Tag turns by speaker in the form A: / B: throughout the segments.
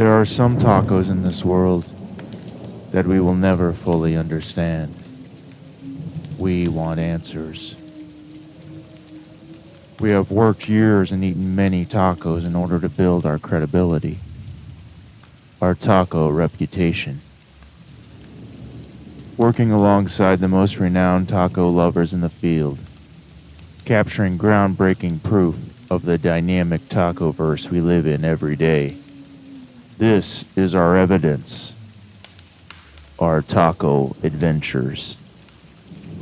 A: There are some tacos in this world that we will never fully understand. We want answers. We have worked years and eaten many tacos in order to build our credibility, our taco reputation. Working alongside the most renowned taco lovers in the field, capturing groundbreaking proof of the dynamic taco verse we live in every day. This is our evidence, our taco adventures.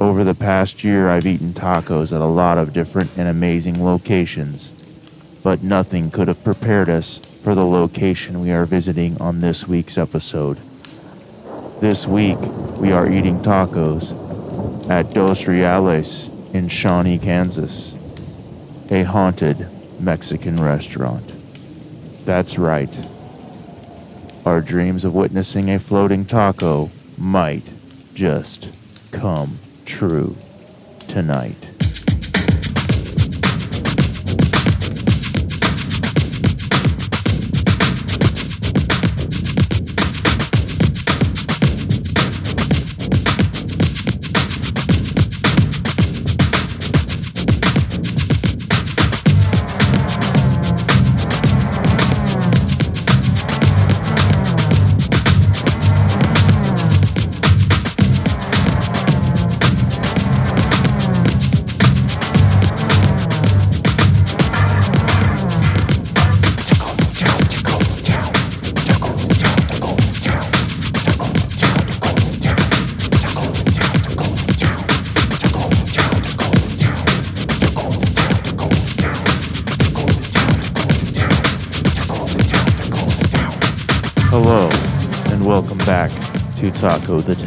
A: Over the past year, I've eaten tacos at a lot of different and amazing locations, but nothing could have prepared us for the location we are visiting on this week's episode. This week, we are eating tacos at Dos Reales in Shawnee, Kansas, a haunted Mexican restaurant. That's right. Our dreams of witnessing a floating taco might just come true tonight.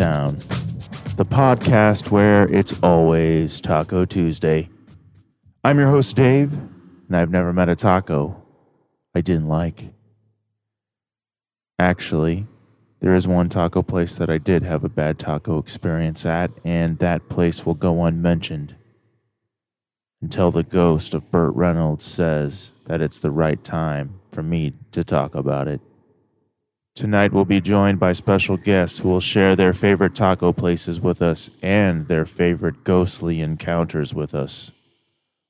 A: The podcast where it's always Taco Tuesday. I'm your host, Dave, and I've never met a taco I didn't like. Actually, there is one taco place that I did have a bad taco experience at, and that place will go unmentioned until the ghost of Burt Reynolds says that it's the right time for me to talk about it. Tonight we'll be joined by special guests who will share their favorite taco places with us and their favorite ghostly encounters with us.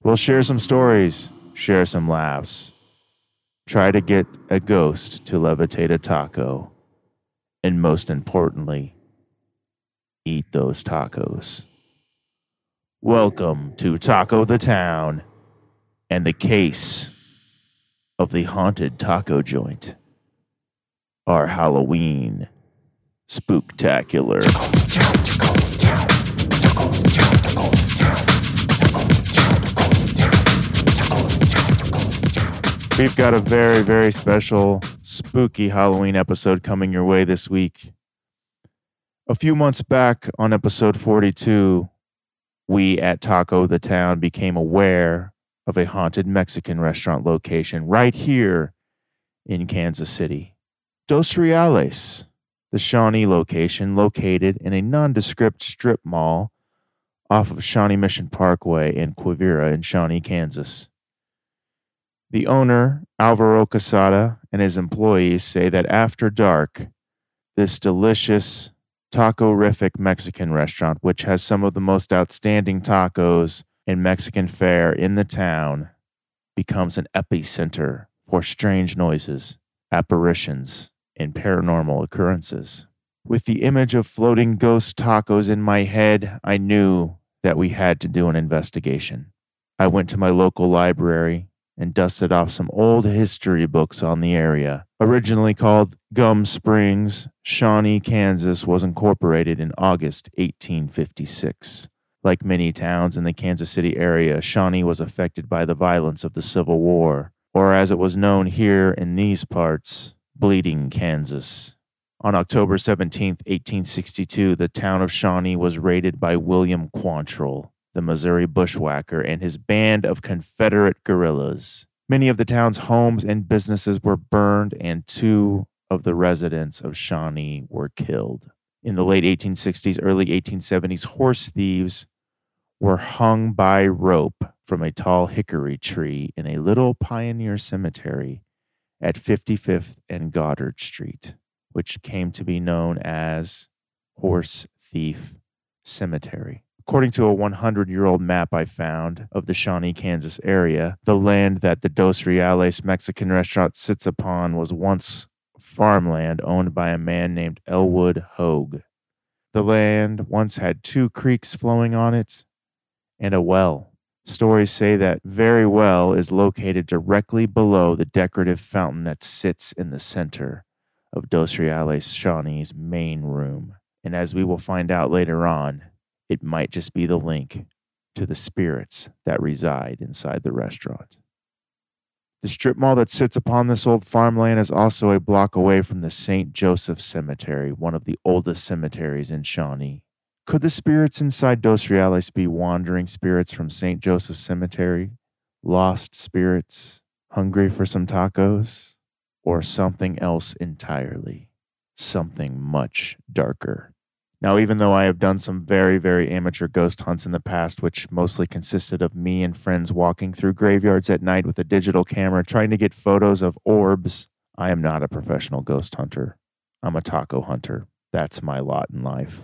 A: We'll share some stories, share some laughs, try to get a ghost to levitate a taco, and most importantly, eat those tacos. Welcome to Taco the Town and the case of the haunted taco joint our Halloween spooktacular. We've got a very, very special spooky Halloween episode coming your way this week. A few months back on episode 42, we at Taco the Town became aware of a haunted Mexican restaurant location right here in Kansas City. Dos Reales, the Shawnee location located in a nondescript strip mall off of Shawnee Mission Parkway in Quivira in Shawnee, Kansas. The owner, Alvaro Casada, and his employees say that after dark, this delicious taco-rific Mexican restaurant, which has some of the most outstanding tacos and Mexican fare in the town, becomes an epicenter for strange noises, apparitions, and paranormal occurrences. With the image of floating ghost tacos in my head, I knew that we had to do an investigation. I went to my local library and dusted off some old history books on the area. Originally called Gum Springs, Shawnee, Kansas was incorporated in August 1856. Like many towns in the Kansas City area, Shawnee was affected by the violence of the Civil War, or as it was known here in these parts, Bleeding, Kansas. On October 17, 1862, the town of Shawnee was raided by William Quantrill, the Missouri bushwhacker, and his band of Confederate guerrillas. Many of the town's homes and businesses were burned, and two of the residents of Shawnee were killed. In the late 1860s, early 1870s, horse thieves were hung by rope from a tall hickory tree in a little pioneer cemetery at 55th and Goddard Street, which came to be known as Horse Thief Cemetery. According to a 100 year old map I found of the Shawnee, Kansas area, the land that the Dos Reales Mexican restaurant sits upon was once farmland owned by a man named Elwood Hogue. The land once had two creeks flowing on it and a well. Stories say that Very Well is located directly below the decorative fountain that sits in the center of Dos Reales Shawnee's main room. And as we will find out later on, it might just be the link to the spirits that reside inside the restaurant. The strip mall that sits upon this old farmland is also a block away from the St. Joseph Cemetery, one of the oldest cemeteries in Shawnee. Could the spirits inside Dos Reales be wandering spirits from St. Joseph Cemetery? Lost spirits, hungry for some tacos? Or something else entirely? Something much darker. Now, even though I have done some very, very amateur ghost hunts in the past, which mostly consisted of me and friends walking through graveyards at night with a digital camera trying to get photos of orbs, I am not a professional ghost hunter. I'm a taco hunter. That's my lot in life.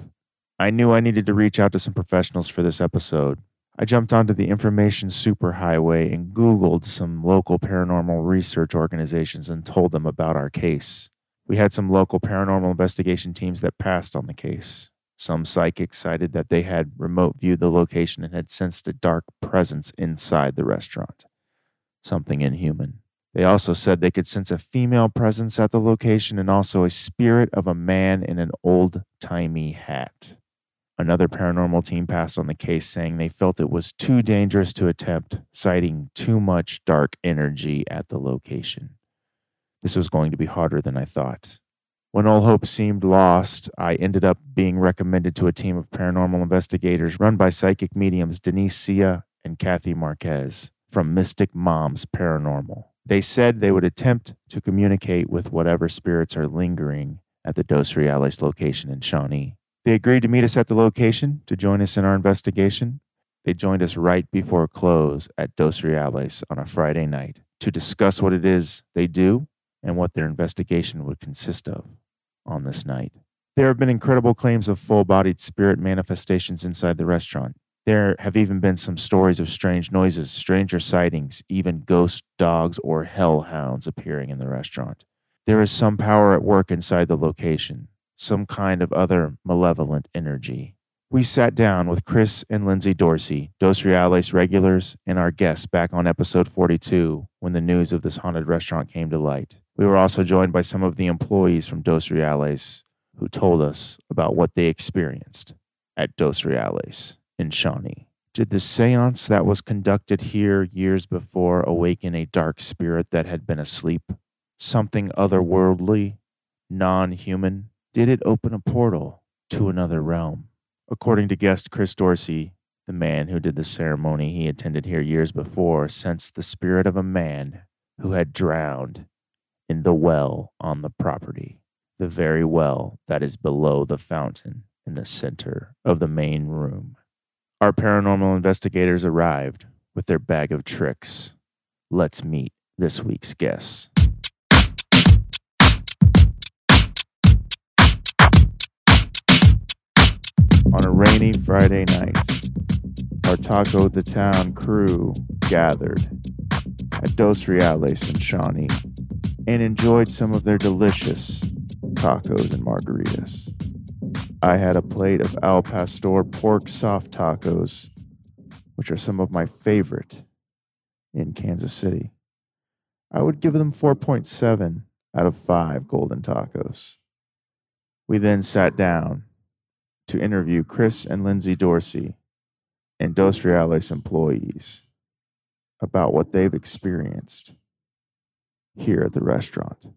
A: I knew I needed to reach out to some professionals for this episode. I jumped onto the information superhighway and Googled some local paranormal research organizations and told them about our case. We had some local paranormal investigation teams that passed on the case. Some psychics cited that they had remote viewed the location and had sensed a dark presence inside the restaurant. Something inhuman. They also said they could sense a female presence at the location and also a spirit of a man in an old timey hat. Another paranormal team passed on the case saying they felt it was too dangerous to attempt, citing too much dark energy at the location. This was going to be harder than I thought. When all hope seemed lost, I ended up being recommended to a team of paranormal investigators run by psychic mediums Denise Sia and Kathy Marquez from Mystic Moms Paranormal. They said they would attempt to communicate with whatever spirits are lingering at the Dos Reales location in Shawnee. They agreed to meet us at the location to join us in our investigation. They joined us right before close at Dos Reales on a Friday night to discuss what it is they do and what their investigation would consist of on this night. There have been incredible claims of full bodied spirit manifestations inside the restaurant. There have even been some stories of strange noises, stranger sightings, even ghost dogs or hellhounds appearing in the restaurant. There is some power at work inside the location, some kind of other malevolent energy. We sat down with Chris and Lindsay Dorsey, Dos Reales regulars, and our guests back on episode 42 when the news of this haunted restaurant came to light. We were also joined by some of the employees from Dos Reales who told us about what they experienced at Dos Reales in Shawnee. Did the seance that was conducted here years before awaken a dark spirit that had been asleep? Something otherworldly, non human? Did it open a portal to another realm? According to guest Chris Dorsey, the man who did the ceremony he attended here years before sensed the spirit of a man who had drowned in the well on the property, the very well that is below the fountain in the center of the main room. Our paranormal investigators arrived with their bag of tricks. Let's meet this week's guests. On a rainy Friday night, our Taco the Town crew gathered at Dos Reales in Shawnee and enjoyed some of their delicious tacos and margaritas. I had a plate of Al Pastor pork soft tacos, which are some of my favorite in Kansas City. I would give them 4.7 out of 5 golden tacos. We then sat down to interview Chris and Lindsay Dorsey and Dos Reales employees about what they've experienced here at the restaurant.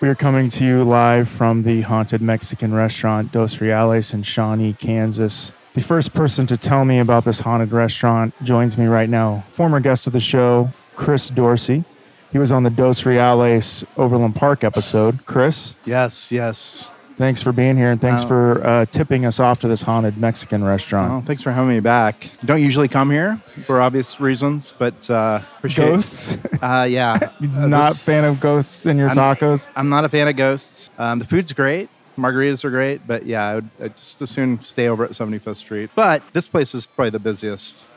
A: We are coming to you live from the haunted Mexican restaurant Dos Reales in Shawnee, Kansas. The first person to tell me about this haunted restaurant joins me right now. Former guest of the show, Chris Dorsey. He was on the Dos Reales Overland Park episode. Chris?
B: Yes, yes.
C: Thanks for being here, and thanks
B: Oh.
C: for uh, tipping us off to this haunted Mexican restaurant.
B: Well, thanks for having me back. Don't usually come here for obvious reasons, but uh, appreciate.
C: Ghosts?
B: Uh, yeah.
C: Not
B: this-
C: fan of ghosts in your
B: I'm-
C: tacos?
B: I'm not a fan of ghosts. Um, the food's great. Margaritas are great, but yeah, I would I'd just as soon stay over at 75th Street. But this place is probably the busiest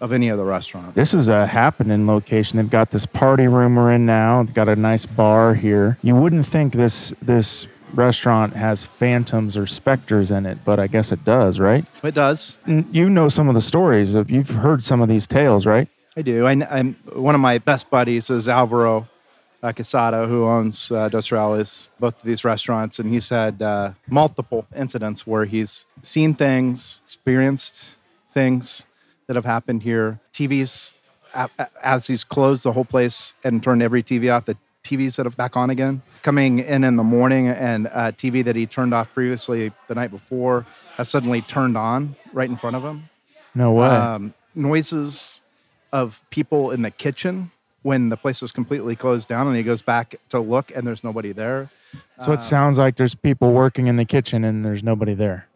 B: of any of the restaurants.
C: This is a happening location. They've got this party room we're in now. They've got a nice bar here. You wouldn't think this this restaurant has phantoms or specters in it, but I guess it does, right?
B: It does.
C: You know some of the stories. Of, you've heard some of these tales, right?
B: I do. I, am one of my best buddies is Alvaro uh, Quesada, who owns uh, Dos Reales, both of these restaurants, and he's had uh, multiple incidents where he's seen things, experienced things that have happened here. TVs, as he's closed the whole place and turned every TV off, the TVs that are back on again. Coming in in the morning, and uh, TV that he turned off previously the night before has suddenly turned on right in front of him
C: No way.
B: um, noises of people in the kitchen when the place is completely closed down and he goes back to look and there's nobody there
C: so it sounds like there's people working in the kitchen and there's nobody there.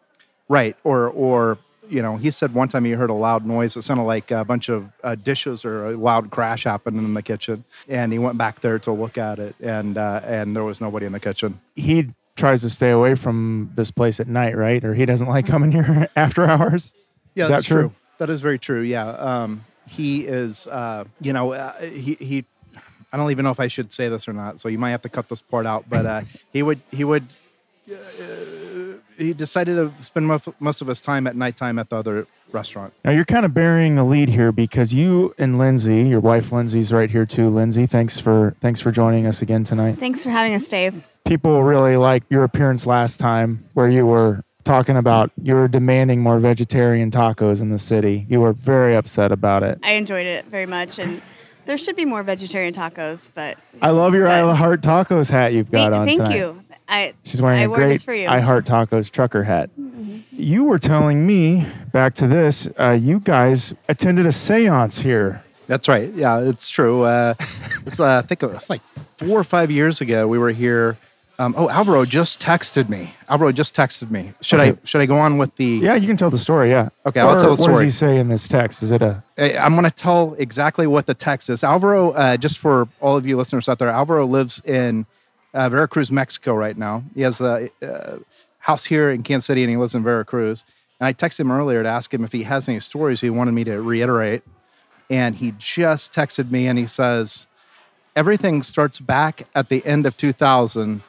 B: right or or you know he said one time he heard a loud noise it sounded like a bunch of uh, dishes or a loud crash happened in the kitchen and he went back there to look at it and uh, and there was nobody in the kitchen
C: He tries to stay away from this place at night, right? Or he doesn't like coming here after hours.
B: Yeah,
C: Is that
B: that's
C: true?
B: true? That is very true. Yeah, um, he is. Uh, you know, uh, he he. I don't even know if I should say this or not, so you might have to cut this part out. But uh, he would he would. He decided to spend most, most of his time at nighttime at the other restaurant.
C: Now you're kind of burying the lead here because you and Lindsay, your wife Lindsay's right here too. Lindsay, thanks for thanks for joining us again tonight.
D: Thanks for having us, Dave.
C: People really like your appearance last time where you were talking about you were demanding more vegetarian tacos in the city. You were very upset about it.
D: I enjoyed it very much, and there should be more vegetarian tacos. But
C: I love your
D: But-
C: I Heart Tacos hat you've got
D: thank,
C: on
D: thank
C: tonight.
D: you. I
C: She's wearing
D: I
C: a
D: wore
C: great
D: this for you.
C: I Heart Tacos trucker hat.
D: Mm-hmm.
C: You were telling me back to this, uh, you guys attended a séance here.
B: That's right. Yeah, it's true. Uh, it's, uh, I think it was like four or five years ago. We were here. Um, oh, Alvaro just texted me. Alvaro just texted me. Should
C: Okay.
B: I should I go on with the?
C: Yeah, you can tell the story. Yeah.
B: Okay, I'll
C: Or
B: tell the story.
C: What does
B: story.
C: he say in this text? Is it a
B: I- I'm going to tell exactly what the text is. Alvaro, uh, just for all of you listeners out there, Alvaro lives in uh, Veracruz, Mexico right now. He has a, uh house here in Kansas City and he lives in Veracruz. And I texted him earlier to ask him if he has any stories he wanted me to reiterate. And he just texted me and he says, Everything starts back at the end of 2000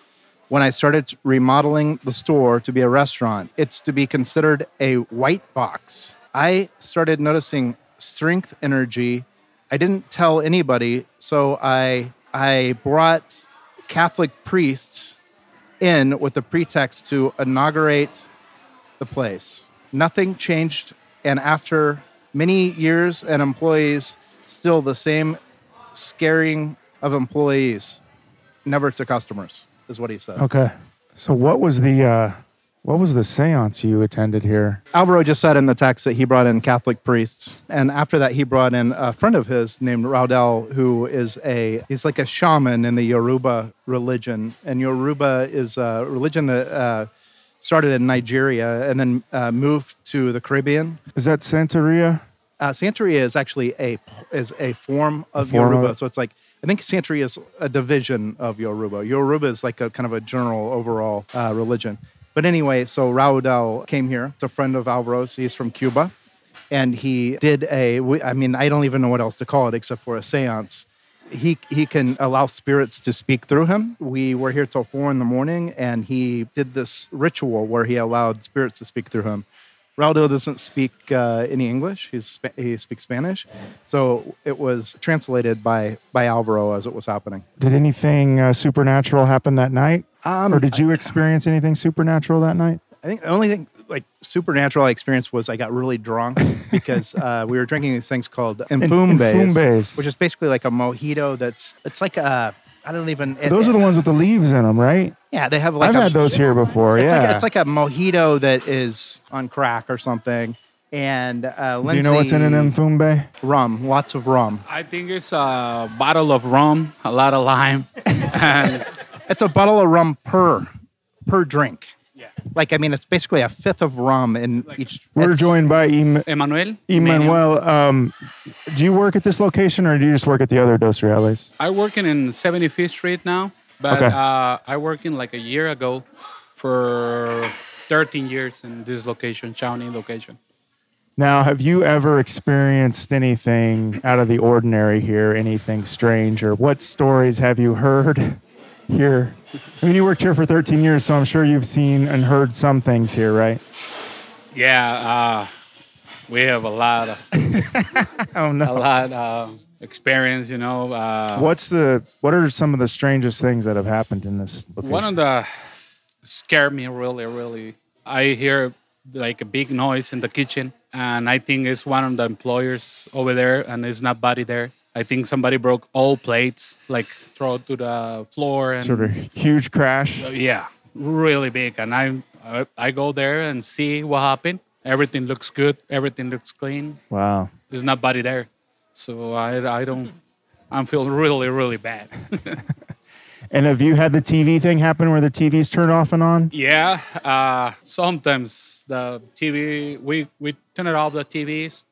B: when I started remodeling the store to be a restaurant. It's to be considered a white box. I started noticing strength energy. I didn't tell anybody, so I I brought Catholic priests in with the pretext to inaugurate the place. Nothing changed, and after many years and employees, still the same scaring of employees, never to customers, is what he said.
C: Okay. So what was the uh what was the séance you attended here?
B: Alvaro just said in the text that he brought in Catholic priests, and after that, he brought in a friend of his named Raudel, who is a he's like a shaman in the Yoruba religion, and Yoruba is a religion that uh, started in Nigeria and then uh, moved to the Caribbean.
C: Is that Santeria?
B: Uh, Santeria is actually a is a form of
C: form
B: Yoruba,
C: it?
B: so it's like I think Santeria is a division of Yoruba. Yoruba is like a kind of a general overall uh, religion. But anyway, so Raudel came here. It's a friend of Alvaro's. He's from Cuba, and he did a, I mean, I don't even know what else to call it except for a séance. He he can allow spirits to speak through him. We were here till four in the morning, and he did this ritual where he allowed spirits to speak through him. Raudel doesn't speak uh, any English. He's he speaks Spanish, so it was translated by by Alvaro as it was happening.
C: Did anything uh, supernatural happen that night?
B: Um,
C: or did you experience anything supernatural that night?
B: I think the only thing like supernatural I experienced was I got really drunk because uh, we were drinking these things called enfumbes. which is basically like a mojito. That's it's like a I don't even. it-
C: Those are the ones with the leaves in them, right?
B: yeah. They have like
C: I've
B: a-
C: had those here before.
B: It's
C: yeah.
B: like a, it's like a mojito that is on crack or something. And uh,
C: Do you know what's in an
B: Lindsay- Rum, lots of rum.
E: I think it's a bottle of rum, a lot of lime, and
B: It's a bottle of rum per per drink.
E: Yeah.
B: Like I mean, it's basically a fifth of rum in each.
C: We're joined by Em-
E: Emmanuel.
C: Emmanuel. Um, do you work at this location or do you just work at the other Dos Reales?
E: I working in 75th Street now, but
C: Okay.
E: uh, I working like a year ago for 13 years in this location, Shawnee location.
C: Now, have you ever experienced anything out of the ordinary here? Anything strange, or what stories have you heard here? I mean, you worked here for 13 years, so I'm sure you've seen and heard some things here, right?
E: Yeah, uh, we have a lot of
C: Oh
E: a
C: no!
E: lot uh, experience. You know, uh,
C: What's the? What are some of the strangest things that have happened in this location?
E: one of the scared me really, really. I hear like a big noise in the kitchen, and I think it's one of the employers over there, and it's not body there. I think somebody broke all plates, like throw it to the floor, and
C: sort of huge crash.
E: Uh, yeah, really big. And I, I I go there and see what happened. Everything looks good. Everything looks clean.
C: Wow.
E: There's nobody there, so I I don't. I'm feeling really really bad.
C: And have you had the TV thing happen where the TV's turned off and on?
E: yeah, uh, sometimes the TV we we turn it off the TVs.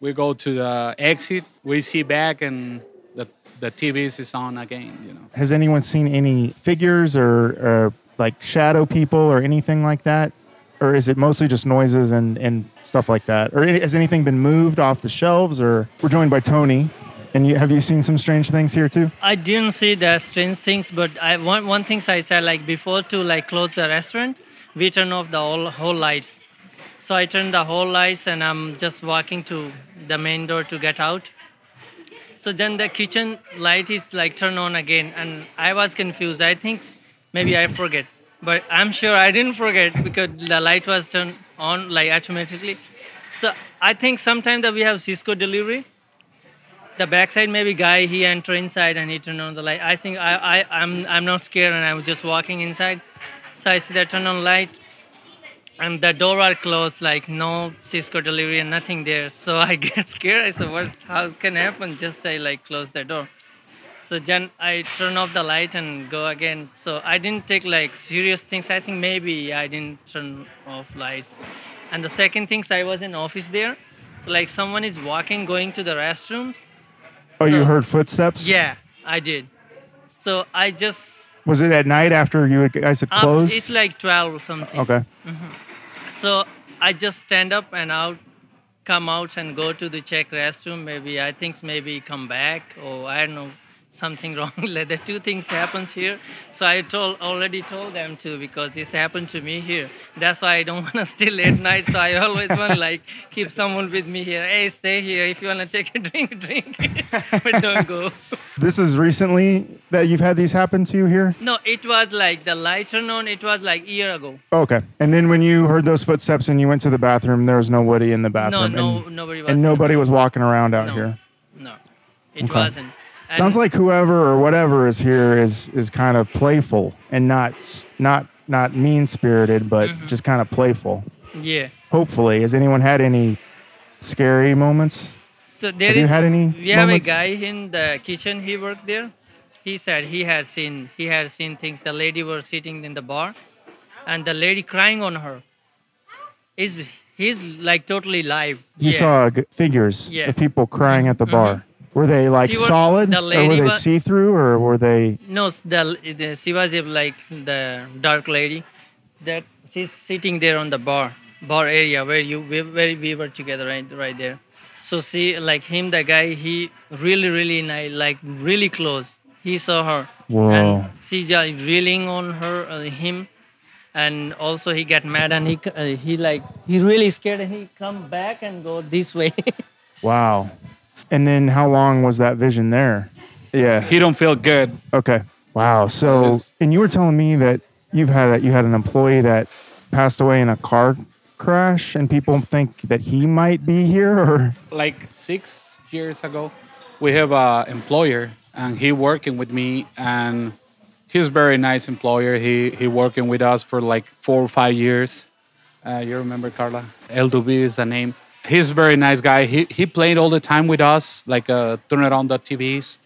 E: We go to the exit. We see back and the the TVs is on again. You know.
C: Has anyone seen any figures or, or like shadow people or anything like that? Or is it mostly just noises and, and stuff like that? Or has anything been moved off the shelves? Or we're joined by Tony. And you, have you seen some strange things here too?
F: I didn't see the strange things, but I one one thing I said like before to like close the restaurant, we turn off the whole whole lights. So I turned the whole lights and I'm just walking to the main door to get out. So then the kitchen light is like turned on again, and I was confused. I think maybe I forget, but I'm sure I didn't forget because the light was turned on like automatically. So I think sometimes that we have Sysco delivery the backside maybe guy he enter inside and he turn on the light i think i, I i'm i'm not scared and i was just walking inside so i see that turn on light and the door are closed like no Sysco delivery and nothing there so i get scared i said what how can happen just i like close the door so then i turn off the light and go again so i didn't take like serious things i think maybe i didn't turn off lights and the second things i was in office there so like someone is walking going to the restrooms
C: Oh, you heard footsteps?
F: yeah, I did. So I just
C: Was it at night after you guys had
F: um,
C: closed?
F: it's like twelve or something.
C: okay.
F: So I just stand up and out, come out and go to the check restroom. Maybe I think maybe come back or I don't know something wrong. like the two things happens here. So I told already told them to because this happened to me here. That's why I don't want to stay late night. So I always want like keep someone with me here. Hey, stay here if you want to take a drink, drink, but don't go.
C: This is recently that you've had these happen to you here?
F: No, it was like the light turned on. It was like year ago.
C: Oh, okay. And then when you heard those footsteps and you went to the bathroom, there was nobody in the
F: No,
C: bathroom.
F: no,
C: and,
F: nobody was.
C: and nobody was walking around out
F: No.
C: here.
F: No, it
C: Okay.
F: wasn't.
C: Sounds like whoever or whatever is here is is kind of playful and not not not mean spirited, but
F: Mm-hmm.
C: just kind of playful.
F: yeah.
C: Hopefully, has anyone had any scary moments?
F: So there
C: Have you had any
F: we have a guy in the kitchen. He worked there. He said he had seen he had seen things. The lady was sitting in the bar, and the lady crying on her. Is he's like totally live.
C: You
F: yeah.
C: saw figures
F: Yeah.
C: of people crying at the bar. Were they like
F: She was-
C: solid,
F: the
C: or were they see through, or were they?
F: No, the, the she was like the dark lady that she's sitting there on the bar bar area where you we- where we were together right right there. So see like him the guy he really really nice like really close. He saw her
C: Whoa.
F: and she just reeling on her uh, him and also he got mad and he uh, he like he really scared and he come back and go this way.
C: Wow. And then how long was that vision there? Yeah.
E: He don't feel good.
C: Okay. Wow. So, and you were telling me that you've had a, you had an employee that passed away in a car crash, and people think that he might be here, or
E: like six years ago, we have a employer and he working with me and he's very nice employer. He he working with us for like four or five years. Uh, you remember Carla? L2B is the name. He's a very nice guy. He he played all the time with us, like uh, turn it on the TVs,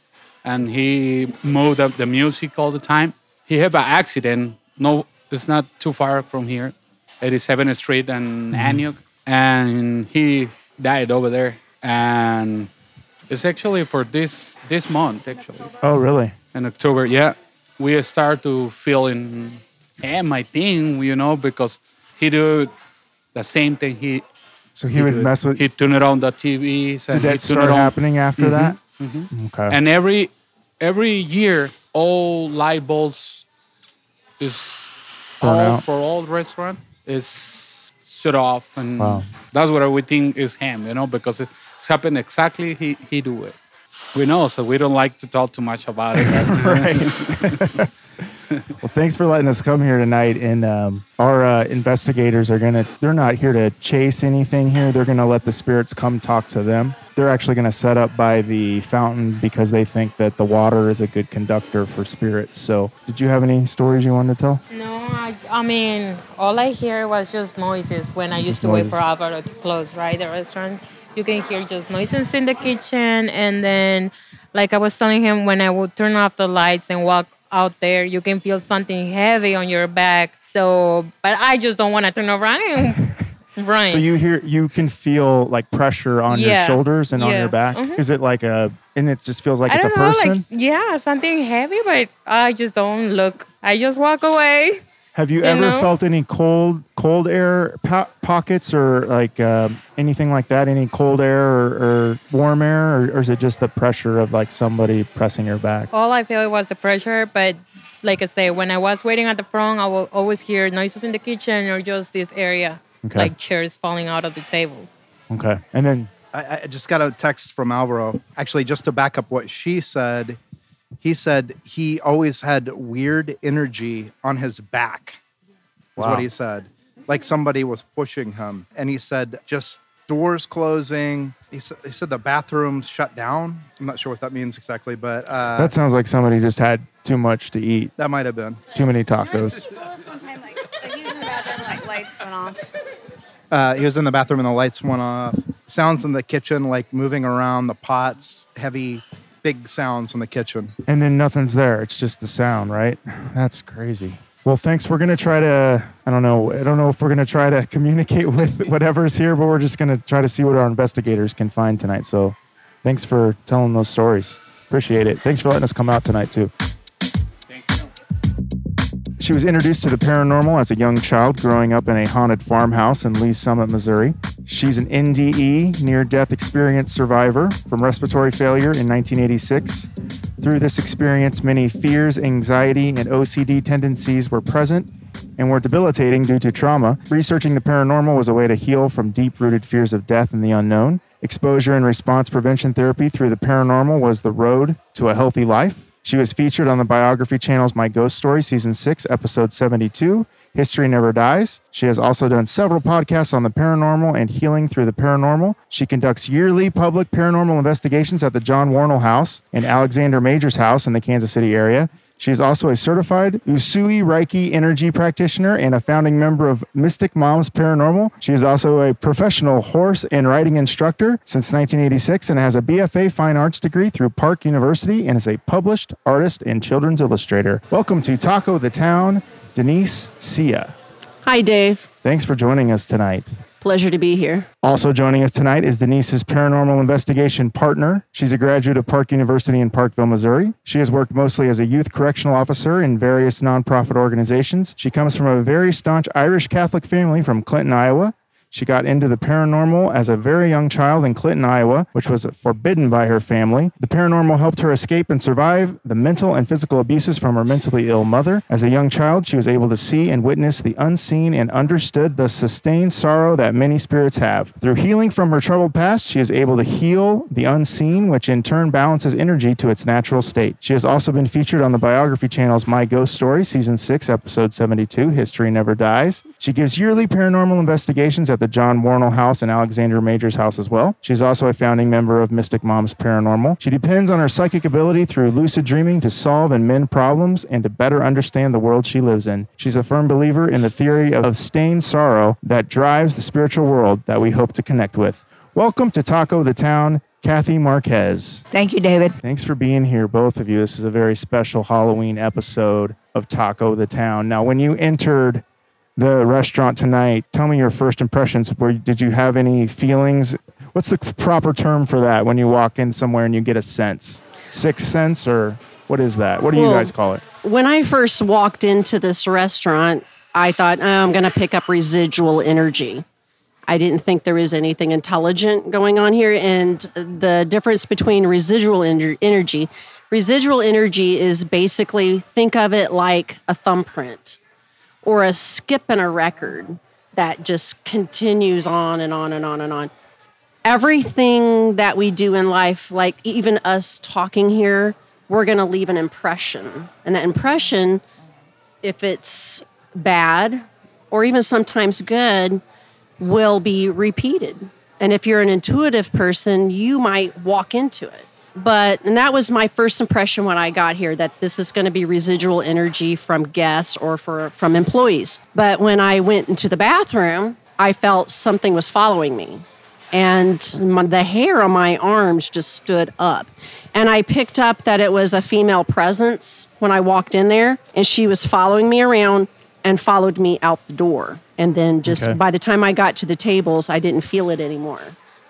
E: and he moved up the music all the time. He had an accident. No, it's not too far from here, 87th Street and Antioch, and he died over there. And it's actually for this this month actually
C: Oh, really?
E: in October. Yeah, we start to feel in him, I think, you know, because he do the same thing. He
C: So he would
E: do-
C: mess with.
E: he tune it on the TVs and
C: Did that start happening after that?
E: Mhm.
C: Okay.
E: And every every year, all light bulbs is
C: Burn
E: all
C: out.
E: for all restaurant is shut off, and
C: Wow.
E: that's what we think is him, you know, because it's happened exactly. He he do it. We know, so we don't like to talk too much about it.
C: right. well, thanks for letting us come here tonight. And um, our uh, investigators are gonna. They're not here to chase anything here. They're gonna let the spirits come talk to them. They're actually gonna set up by the fountain because they think that the water is a good conductor for spirits. So, did you have any stories you wanted to tell?
G: No, I, I mean, all I hear was just noises when I used
C: Just
G: to wait for Alvaro to close, right? The restaurant. You can hear just noises in the kitchen. And then, like I was telling him, when I would turn off the lights and walk out there, you can feel something heavy on your back. So, but I just don't want to turn around and run.
C: So you hear, you can feel like pressure on your shoulders and on your back.
G: Mhm.
C: Is it like a? And it just feels like
G: I
C: it's a
G: know,
C: person.
G: like, yeah, something heavy, but I just don't look. I just walk away.
C: Have you,
G: You
C: ever
G: know?
C: felt any cold cold air po- pockets or like um anything like that? Any cold air or, or warm air, or, or is it just the pressure of like somebody pressing your back?
G: All I feel was the pressure, but like I say, when I was waiting at the front, I will always hear noises in the kitchen or just this area,
C: Okay.
G: like chairs falling out of the table.
C: Okay, and then
B: I, I just got a text from Alvaro. Actually, just to back up what she said, he said he always had weird energy on his back. Is
C: Wow.
B: what he said. Like somebody was pushing him. And he said just doors closing. He, sa- he said the bathrooms shut down. I'm not sure what that means exactly, but uh,
C: that sounds like somebody just had too much to eat,
B: that might have been.
C: too many tacos.
D: Well, this one time, like, like he was in the bathroom, like lights went off.
B: Uh, he was in the bathroom and the lights went off. Sounds in the kitchen, like moving around the pots, heavy, big sounds in the kitchen.
C: and then nothing's there. It's just the sound, right? That's crazy. Well, thanks. We're gonna try to. I don't know. I don't know if we're gonna try to communicate with whatever's here, but we're just gonna try to see what our investigators can find tonight. So, thanks for telling those stories. Appreciate it. Thanks for letting us come out tonight too. She was introduced to the paranormal as a young child growing up in a haunted farmhouse in Lee's Summit, Missouri. She's an NDE, near death experience survivor from respiratory failure in 1986. Through this experience, many fears, anxiety, and OCD tendencies were present and were debilitating due to trauma. Researching the paranormal was a way to heal from deep rooted fears of death and the unknown. Exposure and response prevention therapy through the paranormal was the road to a healthy life. She was featured on the biography channel's My Ghost Story, Season 6, Episode 72. History Never Dies. She has also done several podcasts on the paranormal and healing through the paranormal. She conducts yearly public paranormal investigations at the John Wornall House and Alexander Majors House in the Kansas City area. She is also a certified Usui Reiki energy practitioner and a founding member of Mystic Moms Paranormal. She is also a professional horse and riding instructor since 1986 and has a BFA Fine Arts degree through Park University and is a published artist and children's illustrator. Welcome to Taco the Town, Denise Sia.
H: Hi, Dave.
C: Thanks for joining us tonight.
H: Pleasure to be here.
C: Also joining us tonight is Denise's paranormal investigation partner. She's a graduate of Park University in Parkville, Missouri. She has worked mostly as a youth correctional officer in various nonprofit organizations. She comes from a very staunch Irish Catholic family from Clinton, Iowa. She got into the paranormal as a very young child in Clinton, Iowa, which was forbidden by her family. The paranormal helped her escape and survive the mental and physical abuses from her mentally ill mother. As a young child, she was able to see and witness the unseen and understood the sustained sorrow that many spirits have. Through healing from her troubled past, she is able to heal the unseen, which in turn balances energy to its natural state. She has also been featured on the biography channel's My Ghost Story, Season 6, Episode 72, History Never Dies. She gives yearly paranormal investigations at the John Wornall House and Alexander Majors House as well. She's also a founding member of Mystic Moms Paranormal. She depends on her psychic ability through lucid dreaming to solve and mend problems and to better understand the world she lives in. She's a firm believer in the theory of stained sorrow that drives the spiritual world that we hope to connect with. Welcome to Taco the Town,
A: Kathy Marquez.
I: Thank you, David.
A: Thanks for being here, both of you. This is a very special Halloween episode of Taco the Town. Now, when you entered the restaurant tonight, tell me your first impressions. Were, did you have any feelings? What's the proper term for that when you walk in somewhere and you get a sense? Sixth sense, or what is that? What do you guys call it?
H: When I first walked into this restaurant, I thought, oh, I'm going to pick up residual energy. I didn't think there was anything intelligent going on here. And the difference between residual ener- energy, residual energy is basically think of it like a thumbprint or a skip in a record that just continues on and on and on and on. Everything that we do in life, like even us talking here, we're going to leave an impression. And that impression, if it's bad or even sometimes good, will be repeated. And if you're an intuitive person, you might walk into it. But, and that was my first impression when I got here that this is going to be residual energy from guests or for, from employees. But when I went into the bathroom, I felt something was following me. And my, the hair on my arms just stood up. And I picked up that it was a female presence when I walked in there, and she was following me around and followed me out the door. And then just
A: Okay.
H: by the time I got to the tables, I didn't feel it anymore.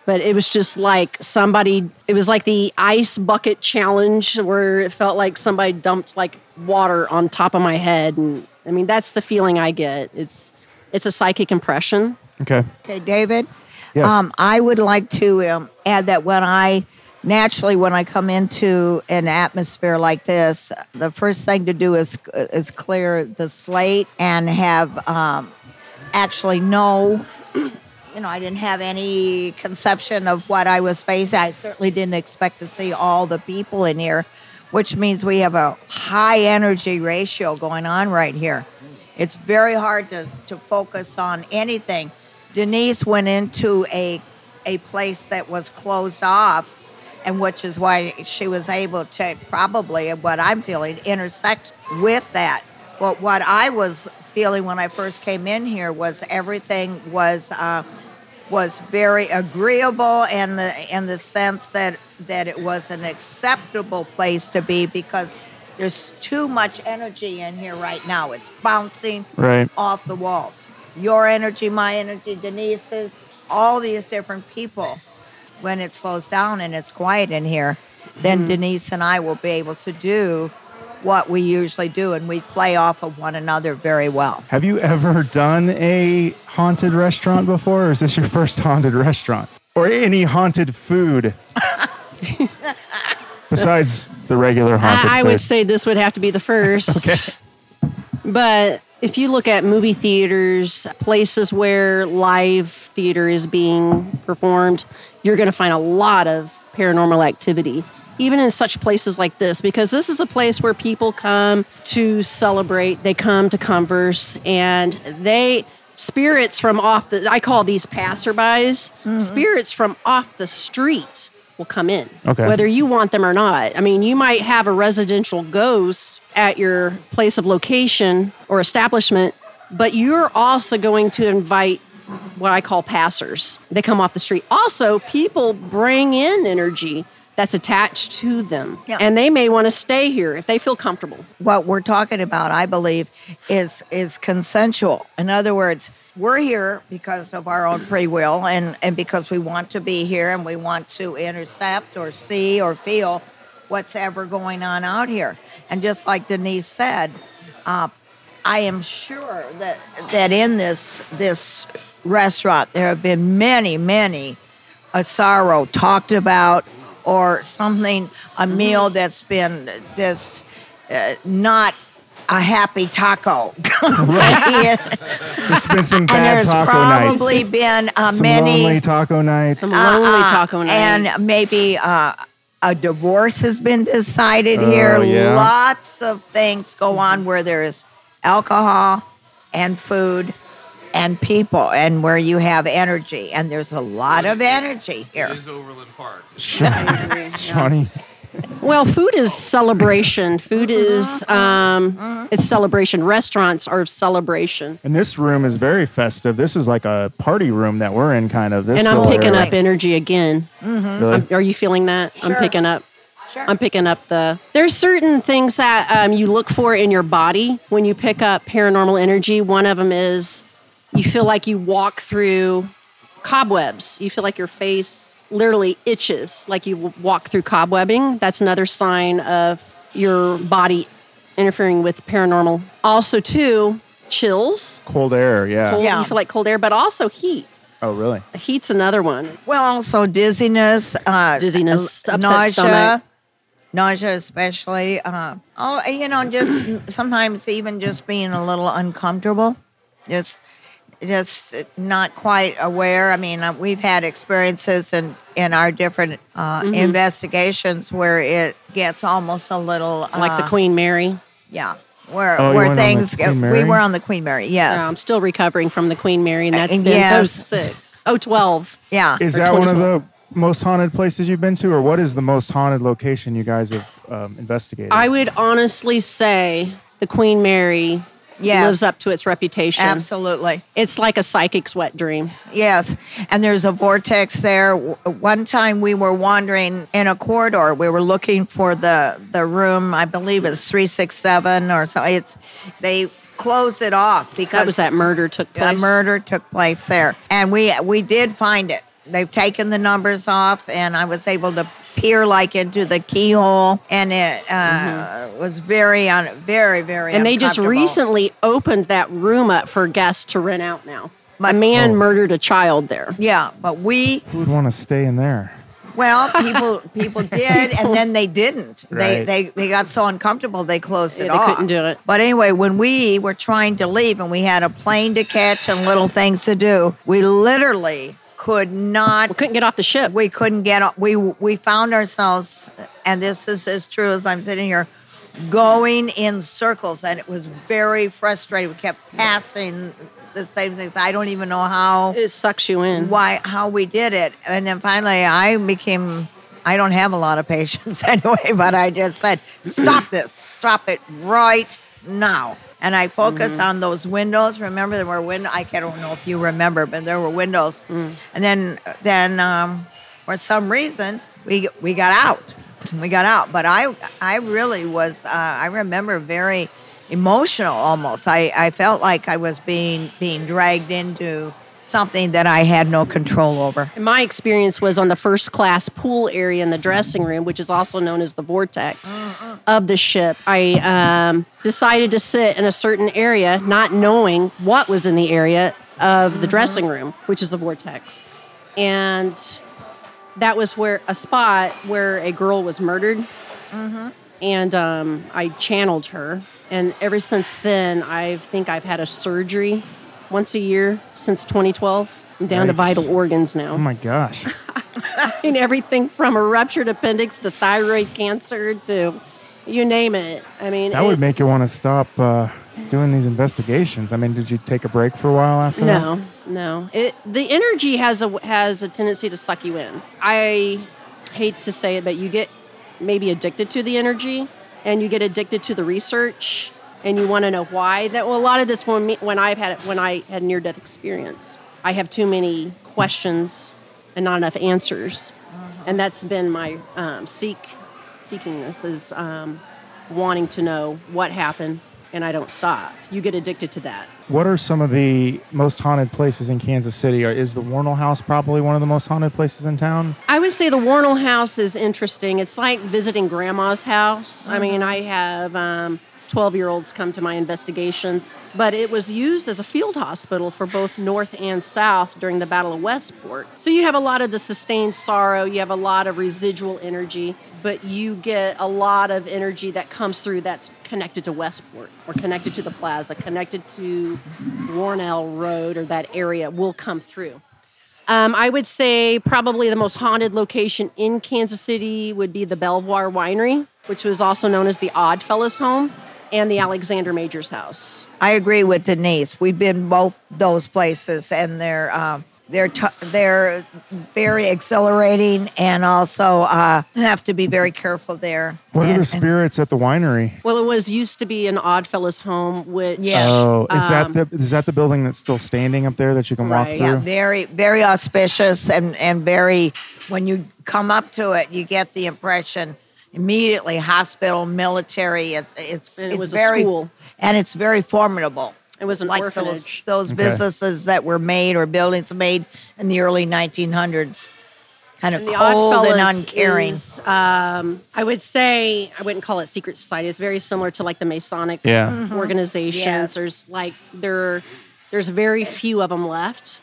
H: But it was just like somebody, it was like the ice bucket challenge where it felt like somebody dumped like water on top of my head. And I mean, that's the feeling I get. It's, it's a psychic impression.
A: Okay.
I: Okay, David.
A: Yes.
I: Um, I would like to um, add that when I naturally when I come into an atmosphere like this, the first thing to do is is clear the slate and have um, actually know. You know, I didn't have any conception of what I was facing. I certainly didn't expect to see all the people in here, which means we have a high energy ratio going on right here. It's very hard to, to focus on anything. Denise went into a a place that was closed off, and which is why she was able to probably, what I'm feeling, intersect with that. But what I was feeling when I first came in here was everything was uh, was very agreeable, and the in the sense that that it was an acceptable place to be because there's too much energy in here right now. It's bouncing
A: Right.
I: off the walls. Your energy, my energy, Denise's, all these different people. When it slows down and it's quiet in here, then hmm. Denise and I will be able to do what we usually do, and we play off of one another very well.
A: Have you ever done a haunted restaurant before, or is this your first haunted restaurant? Or any haunted food? Besides the regular haunted
H: I, I
A: food.
H: would say this would have to be the first. But if you look at movie theaters, places where live theater is being performed, you're going to find a lot of paranormal activity, even in such places like this, because this is a place where people come to celebrate, they come to converse, and they. Spirits from off the, I call these passerbys, mm-hmm. spirits from off the street will come in.
A: Okay.
H: Whether you want them or not. I mean, you might have a residential ghost at your place of location or establishment, but you're also going to invite what I call passers. They come off the street. Also, people bring in energy that's attached to them,
I: Yeah.
H: and they may want to stay here if they feel comfortable.
I: what we're talking about, I believe, is is consensual. In other words, we're here because of our own free will and, and because we want to be here and we want to intercept or see or feel what's ever going on out here. And just like Denise said, uh, I am sure that that in this this restaurant there have been many, many a sorrow talked about or something a meal that's been just uh, not a happy taco. and
A: There's been some bad
I: there's
A: taco
I: probably
A: nights.
I: been uh,
A: Some
I: many
A: lonely taco nights.
H: Some lonely
I: uh,
H: taco nights.
I: and maybe uh, a divorce has been decided
A: Oh,
I: here.
A: yeah.
I: Lots of things go on where there is alcohol and food and people, and where you have energy, and there's a lot of energy here.
A: Sha- Shawnee,
H: Well, food is celebration. Food is um, it's celebration. Restaurants are celebration.
A: And this room is very festive. This is like a party room that we're in, kind of. This
H: and I'm picking
A: area.
H: up energy again.
A: Really?
H: I'm- are you feeling that? I'm picking up.
I: Sure.
H: I'm picking up the. There's certain things that um, you look for in your body when you pick up paranormal energy. One of them is you feel like you walk through cobwebs. You feel like your face literally itches, like you walk through cobwebbing. That's another sign of your body interfering with paranormal. Also, too, chills.
A: Cold air, yeah.
H: Cold,
I: Yeah.
H: You feel like cold air, but also heat.
A: Oh, really?
H: Heat's another one.
I: Well, also dizziness, uh,
H: Dizziness,
I: uh, nausea,
H: stomach.
I: nausea, especially. Uh, oh, you know, just sometimes even just being a little uncomfortable, just, just not quite aware. I mean, uh, we've had experiences in in our different uh,
H: Mm-hmm.
I: investigations where it gets almost a little uh,
H: like the Queen Mary.
I: Yeah, where
A: Oh,
I: where
A: went on the
I: things
A: Queen
I: we were on the Queen Mary. Yes,
H: Yeah, I'm still recovering from the Queen Mary, and that's
I: Uh,
H: been
I: yes.
H: 06. Oh, 12.
I: yeah.
A: Is that one of the most haunted places you've been to, or what is the most haunted location you guys have um, investigated?
H: I would honestly say the Queen Mary
I: Yes.
H: lives up to its reputation.
I: Absolutely.
H: It's like a psychic's wet dream.
I: Yes, and there's a vortex there. One time we were wandering in a corridor. We were looking for the the room. I believe it's three six seven or so. It's they closed it off because
H: That was that murder took
I: a
H: place.
I: murder took place there, and we we did find it. They've taken the numbers off, and I was able to peer like into the keyhole, and it uh, was very un, very very.
H: Mm-hmm. And they just recently opened that room up for guests to rent out now.
I: But-
H: a man
A: Oh.
H: murdered a child there.
I: Yeah, but we
A: Who would want to stay in there?
I: Well, people people did, and then they didn't. They,
A: Right.
I: they they got so uncomfortable they closed it
H: Yeah, they
I: off.
H: couldn't do it.
I: But anyway, when we were trying to leave and we had a plane to catch and little things to do, we literally could not.
H: We couldn't get off the ship.
I: We couldn't get. off. We we found ourselves, and this is as true as I'm sitting here, going in circles, and it was very frustrating. We kept passing the same things. I don't even know how
H: it sucks you in.
I: why how we did it and then finally i became i don't have a lot of patience anyway but i just said stop this stop it right now and i focused on those windows. Remember there were windows i don't know if you remember but there were windows. And then then um, for some reason we we got out. We got out. But i i really was uh, i remember very emotional almost. I i felt like i was being being dragged into something that i had no control over
H: And my experience was on the first class pool area in the dressing room, which is also known as the vortex of the ship. I um, decided to sit in a certain area, not knowing what was in the area of the dressing room, which is the vortex. And that was where a spot where a girl was murdered. And um, I channeled her. And ever since then, I think I've had a surgery once a year since 2012. I'm down to vital organs now
A: Oh my gosh.
H: and everything from a ruptured appendix to thyroid cancer to you name it. I mean,
A: That
H: it-
A: would make you want to stop uh, doing these investigations. I mean, did you take a break for a while after that?
H: no, no. It the energy has a has a tendency to suck you in. I hate to say it, but you get maybe addicted to the energy, and you get addicted to the research, and you want to know why. That well, a lot of this when me, when I've had when I had near death experience, I have too many questions and not enough answers, and that's been my um, seek seeking this is um, wanting to know what happened, and I don't stop. You get addicted to that.
A: What are some of the most haunted places in Kansas City? Or is the Wornall House probably one of the most haunted places in town?
H: I would say the Wornall house is interesting. It's like visiting grandma's house. I mean, I have um, 12 year olds come to my investigations, but it was used as a field hospital for both North and South during the Battle of Westport. So you have a lot of the sustained sorrow, you have a lot of residual energy, but you get a lot of energy that comes through that's connected to Westport or connected to the plaza, connected to Wornall Road or that area will come through. Um, I would say probably the most haunted location in Kansas City would be the Belvoir Winery, which was also known as the Odd Fellows Home, and the Alexander Majors House.
I: I agree with Denise. We've been both those places, and they're um, they're t- they're very exhilarating, and also uh, have to be very careful there.
A: What are
I: And-
A: the
I: and-
A: spirits at the winery?
H: Well, it was used to be an Oddfellows home, which
I: Yeah.
A: Oh, is
H: Um,
A: that the is that the building that's still standing up there that you can walk
H: Right.
A: through?
I: Yeah, very, very auspicious and, and very, when you come up to it, you get the impression immediately hospital, military. It's, it's,
H: And it
I: it's
H: was a
I: very,
H: school.
I: and it's very formidable.
H: it was an
I: like
H: orphanage.
I: those, those
A: Okay.
I: businesses that were made or buildings made in the early 1900s. Kind of
H: And the
I: cold and
H: Oddfellows
I: uncaring.
H: is, um, I would say, I wouldn't call it secret society. It's very similar to like the Masonic
A: Yeah.
I: Mm-hmm.
H: organizations.
I: Yes.
H: There's like there, there's very few of them left.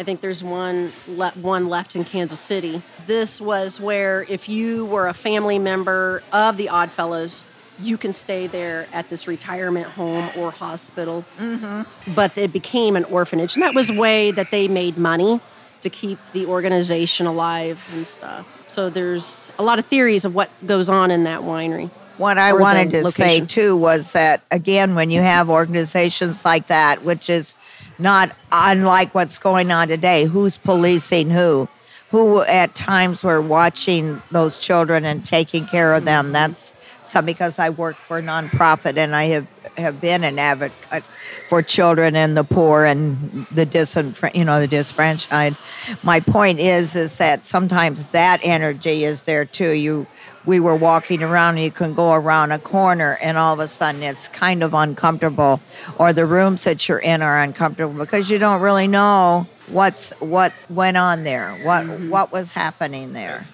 H: I think there's one le- one left in Kansas City. This was where if you were a family member of the Oddfellows, you can stay there at this retirement home or hospital.
I: Mm-hmm.
H: But it became an orphanage, and that was a way that they made money to keep the organization alive and stuff. So there's a lot of theories of what goes on in that winery.
I: What I wanted to say
H: location.
I: too was that again, when you have organizations like that, which is not unlike what's going on today, who's policing who? Who at times were watching those children and taking care of them? That's some because I work for a nonprofit and I have, have been an advocate for children and the poor and the disenfranchised, you know, the disfranchised. My point is, is that sometimes that energy is there too. You we were walking around and you can go around a corner and all of a sudden it's kind of uncomfortable or the rooms that you're in are uncomfortable because you don't really know what's what went on there what mm-hmm. what was happening there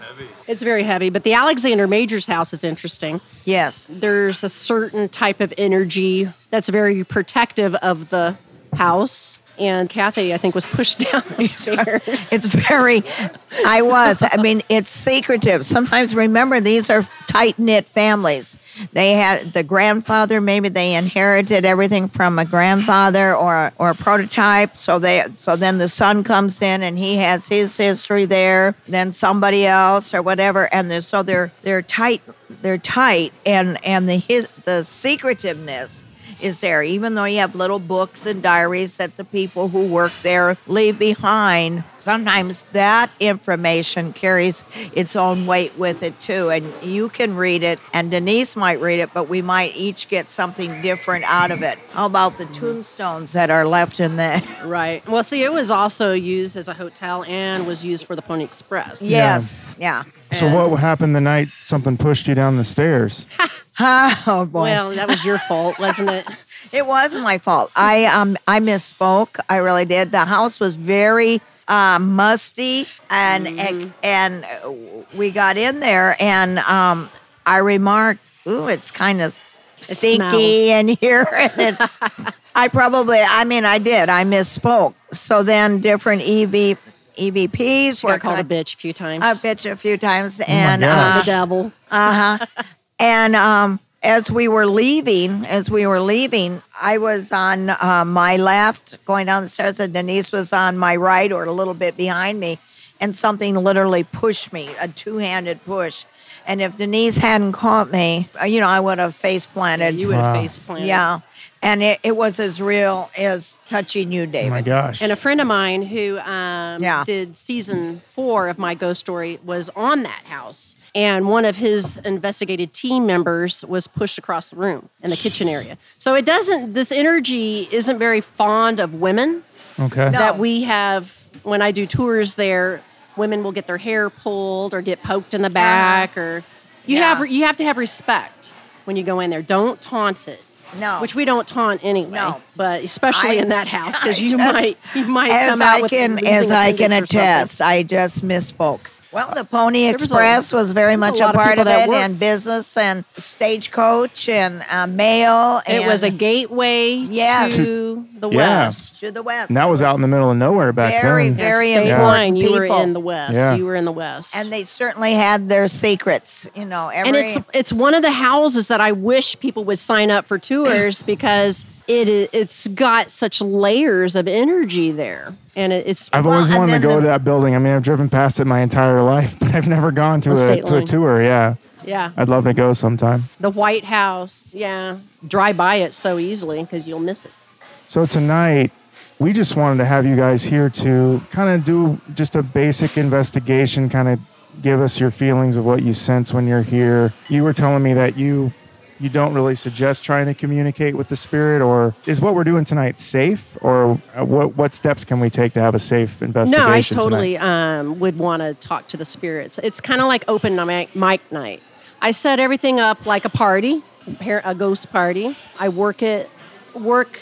H: It's very heavy, but the Alexander Major's house is interesting.
I: yes
H: There's a certain type of energy that's very protective of the house. And Kathy, I think, was pushed down the stairs.
I: it's very i was i mean it's secretive sometimes remember these are tight-knit families they had the grandfather maybe they inherited everything from a grandfather or or a prototype so they so then the son comes in and he has his history there then somebody else or whatever and they're, so they're they're tight they're tight and and the his, the secretiveness is there, even though you have little books and diaries that the people who work there leave behind. Sometimes that information carries its own weight with it too, and you can read it, and Denise might read it, but we might each get something different out of it. How about the tombstones that are left in there?
H: right. Well, see, it was also used as a hotel and was used for the Pony Express.
I: Yes, yeah.
A: So what happened the night something pushed you down the stairs?
I: Oh boy.
H: Well, that was your fault, wasn't it?
I: It wasn't my fault. I um I misspoke. I really did. The house was very uh, musty, and
H: Mm-hmm.
I: and uh, we got in there, and um I remarked, "Ooh, it's kind of stinky
H: smells.
I: in here." And it's I probably, I mean, I did. I misspoke. So then different E EV EVPs
H: She
I: were
H: got called a
I: kind of-
H: bitch a few times.
I: I bitch a few times, and
A: gosh.
I: uh,
H: the devil.
I: And um, as we were leaving, as we were leaving, I was on uh, my left going down the stairs, and Denise was on my right or a little bit behind me, and something literally pushed me, a two-handed push. And if Denise hadn't caught me, uh, you know, I would have face planted.
H: You would have
A: Wow.
H: face planted.
I: yeah. And it, it was as real as touching you,
A: Oh
I: David.
A: my gosh.
H: And a friend of mine who um,
I: Yeah.
H: did season four of my ghost story was on that house. And one of his investigated team members was pushed across the room in the kitchen area. So it doesn't, this energy isn't very fond of women
A: okay.
I: No.
H: that we have when I do tours there. Women will get their hair pulled or get poked in the back, or you
I: Uh-huh. Yeah.
H: have you have to have respect when you go in there. Don't taunt it.
I: No.
H: Which we don't taunt anyway.
I: No.
H: But especially
I: I-
H: in that house because you
I: just-
H: might you might
I: as
H: come out
I: I
H: with
I: can
H: losing
I: as I can
H: appendix or something.
I: attest, I just misspoke. Well, the Pony
H: was a-
I: Express was very
H: was
I: much
H: a
I: a,
H: lot of
I: part of
H: that
I: it, and business and stagecoach and uh, mail. And
H: It was a gateway
I: Yes.
H: to the
A: Yeah.
H: west.
I: to the west.
A: And that was out in the middle of nowhere back
I: Very,
A: then.
I: very- Very
H: State
I: important
H: line, you were in the west.
A: Yeah.
H: You were in the west.
I: and they certainly had their secrets. You know, every
H: and it's it's one of the houses that I wish people would sign up for tours because it it's got such layers of energy there, and it, it's
A: I've
I: Well,
A: always wanted to go
I: the-
A: to that building. I mean, I've driven past it my entire life, but I've never gone to a to a tour. Yeah,
H: yeah.
A: I'd love to go sometime.
H: The White House, yeah. Drive by it so easily because you'll miss it.
A: So tonight, we just wanted to have you guys here to kind of do just a basic investigation, kind of give us your feelings of what you sense when you're here. You were telling me that you you don't really suggest trying to communicate with the spirit or is what we're doing tonight safe or uh, what what steps can we take to have a safe investigation
H: No, I totally um, would want to talk to the spirits. It's kind of like open mic, mic night. I set everything up like a party, a ghost party. I work it, work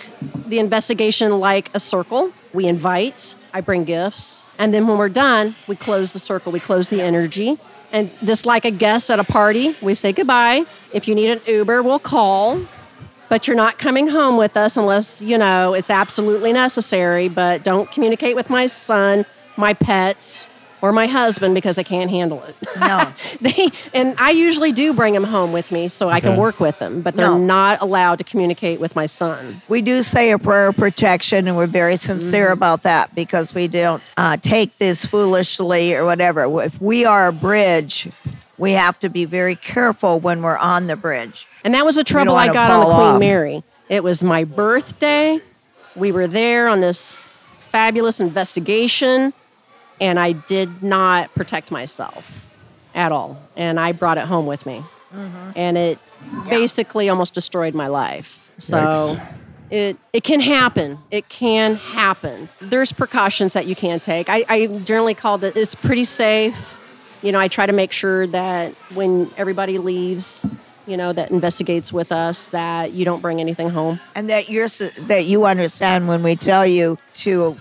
H: the investigation like a circle. We invite. I bring gifts, and then when we're done, we close the circle. We close the energy, and just like a guest at a party, we say goodbye. If you need an Uber, we'll call. But you're not coming home with us unless you know it's absolutely necessary. But don't communicate with my son my pets or my husband because they can't handle it
I: No.
H: they and i usually do bring them home with me so i can work with them but they're
I: No.
H: not allowed to communicate with my son
I: We do say a prayer of protection, and we're very sincere about that because we don't uh, take this foolishly or whatever. If we are a bridge, we have to be very careful when we're on the bridge.
H: and that was the trouble i got on the queen
I: off.
H: mary it was my birthday we were there on this fabulous investigation and i did not protect myself at all and i brought it home with me
I: Mm-hmm.
H: and it basically almost destroyed my life. So
A: Yikes.
H: it it can happen. It can happen. There's precautions that you can take. I, I generally call it it's pretty safe. You know, I try to make sure that when everybody leaves, you know, that investigates with us, that you don't bring anything home.
I: and that you're that you understand when we tell you to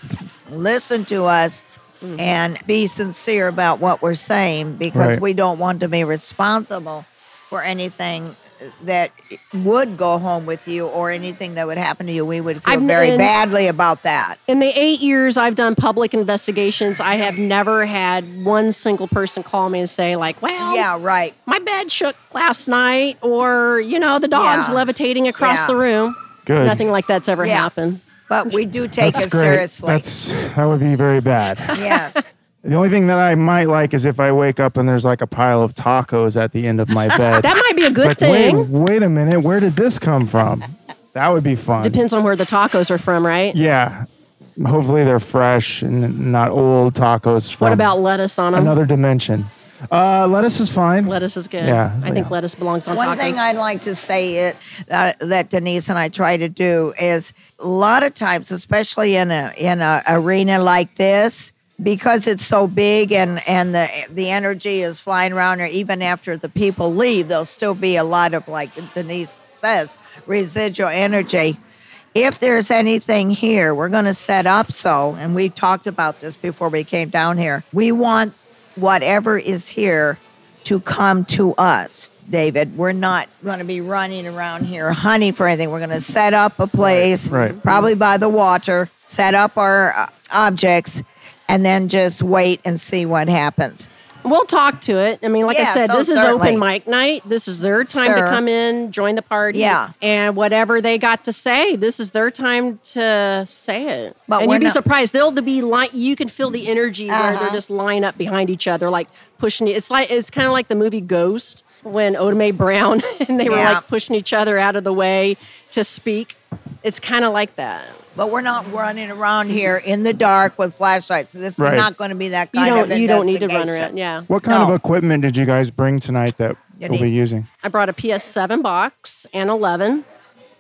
I: listen to us Mm-hmm. and be sincere about what we're saying because
A: Right.
I: we don't want to be responsible for anything that would go home with you or anything that would happen to you we would feel
H: I've
I: very
H: been-
I: badly about that
H: In the eight years I've done public investigations, I have never had one single person call me and say, like, well,
I: yeah right
H: my bed shook last night, or, you know, the dog's
I: Yeah.
H: levitating across
I: Yeah.
H: the room.
A: Good.
H: Nothing like that's ever
I: Yeah.
H: happened.
I: But we do take
A: That's
I: it
A: great.
I: seriously
A: That's that would be very bad.
I: yes
A: The only thing that I might like is if I wake up and there's like a pile of tacos at the end of my bed.
H: That might be a
A: it's
H: good
A: like,
H: thing.
A: wait, wait a minute, where did this come from? That would be fun.
H: Depends on where the tacos are from, right?
A: Yeah. Hopefully they're fresh and not old tacos from
H: What about lettuce on them?
A: another dimension. Uh, lettuce is fine.
H: lettuce is good.
A: Yeah,
H: I think
A: yeah.
H: lettuce belongs on
I: One
H: tacos.
I: thing I'd like to say it that, that Denise and I try to do is a lot of times, especially in a in a arena like this, because it's so big and and the the energy is flying around, or even after the people leave, there'll still be a lot of like Denise says residual energy. If there's anything here, we're going to set up so, and we talked about this before we came down here. We want whatever is here to come to us, David. We're not going to be running around here hunting for anything. We're going to set up a place,
A: right.
I: probably by the water, set up our uh, objects, and then just wait and see what happens.
H: We'll talk to it. I mean, like I said,
I: so
H: this is
I: certainly.
H: open mic night. This is their time
I: Sure.
H: to come in, join the party.
I: Yeah.
H: And whatever they got to say, this is their time to say it.
I: But
H: and you'd be
I: not-
H: surprised. They'll be like, you can feel the energy where they're
I: Uh-huh.
H: just line up behind each other, like pushing. It's like, it's kind of like the movie Ghost when Oda Brown and they were
I: Yeah.
H: like pushing each other out of the way to speak. It's kind of like that.
I: But we're not running around here in the dark with flashlights. This
A: Right.
I: is not going to be that
H: You
I: kind
H: don't,
I: of
H: you don't need to run around. Yeah.
A: What kind of equipment did you guys bring tonight that we'll be using?
H: I brought a PS7 box and 11.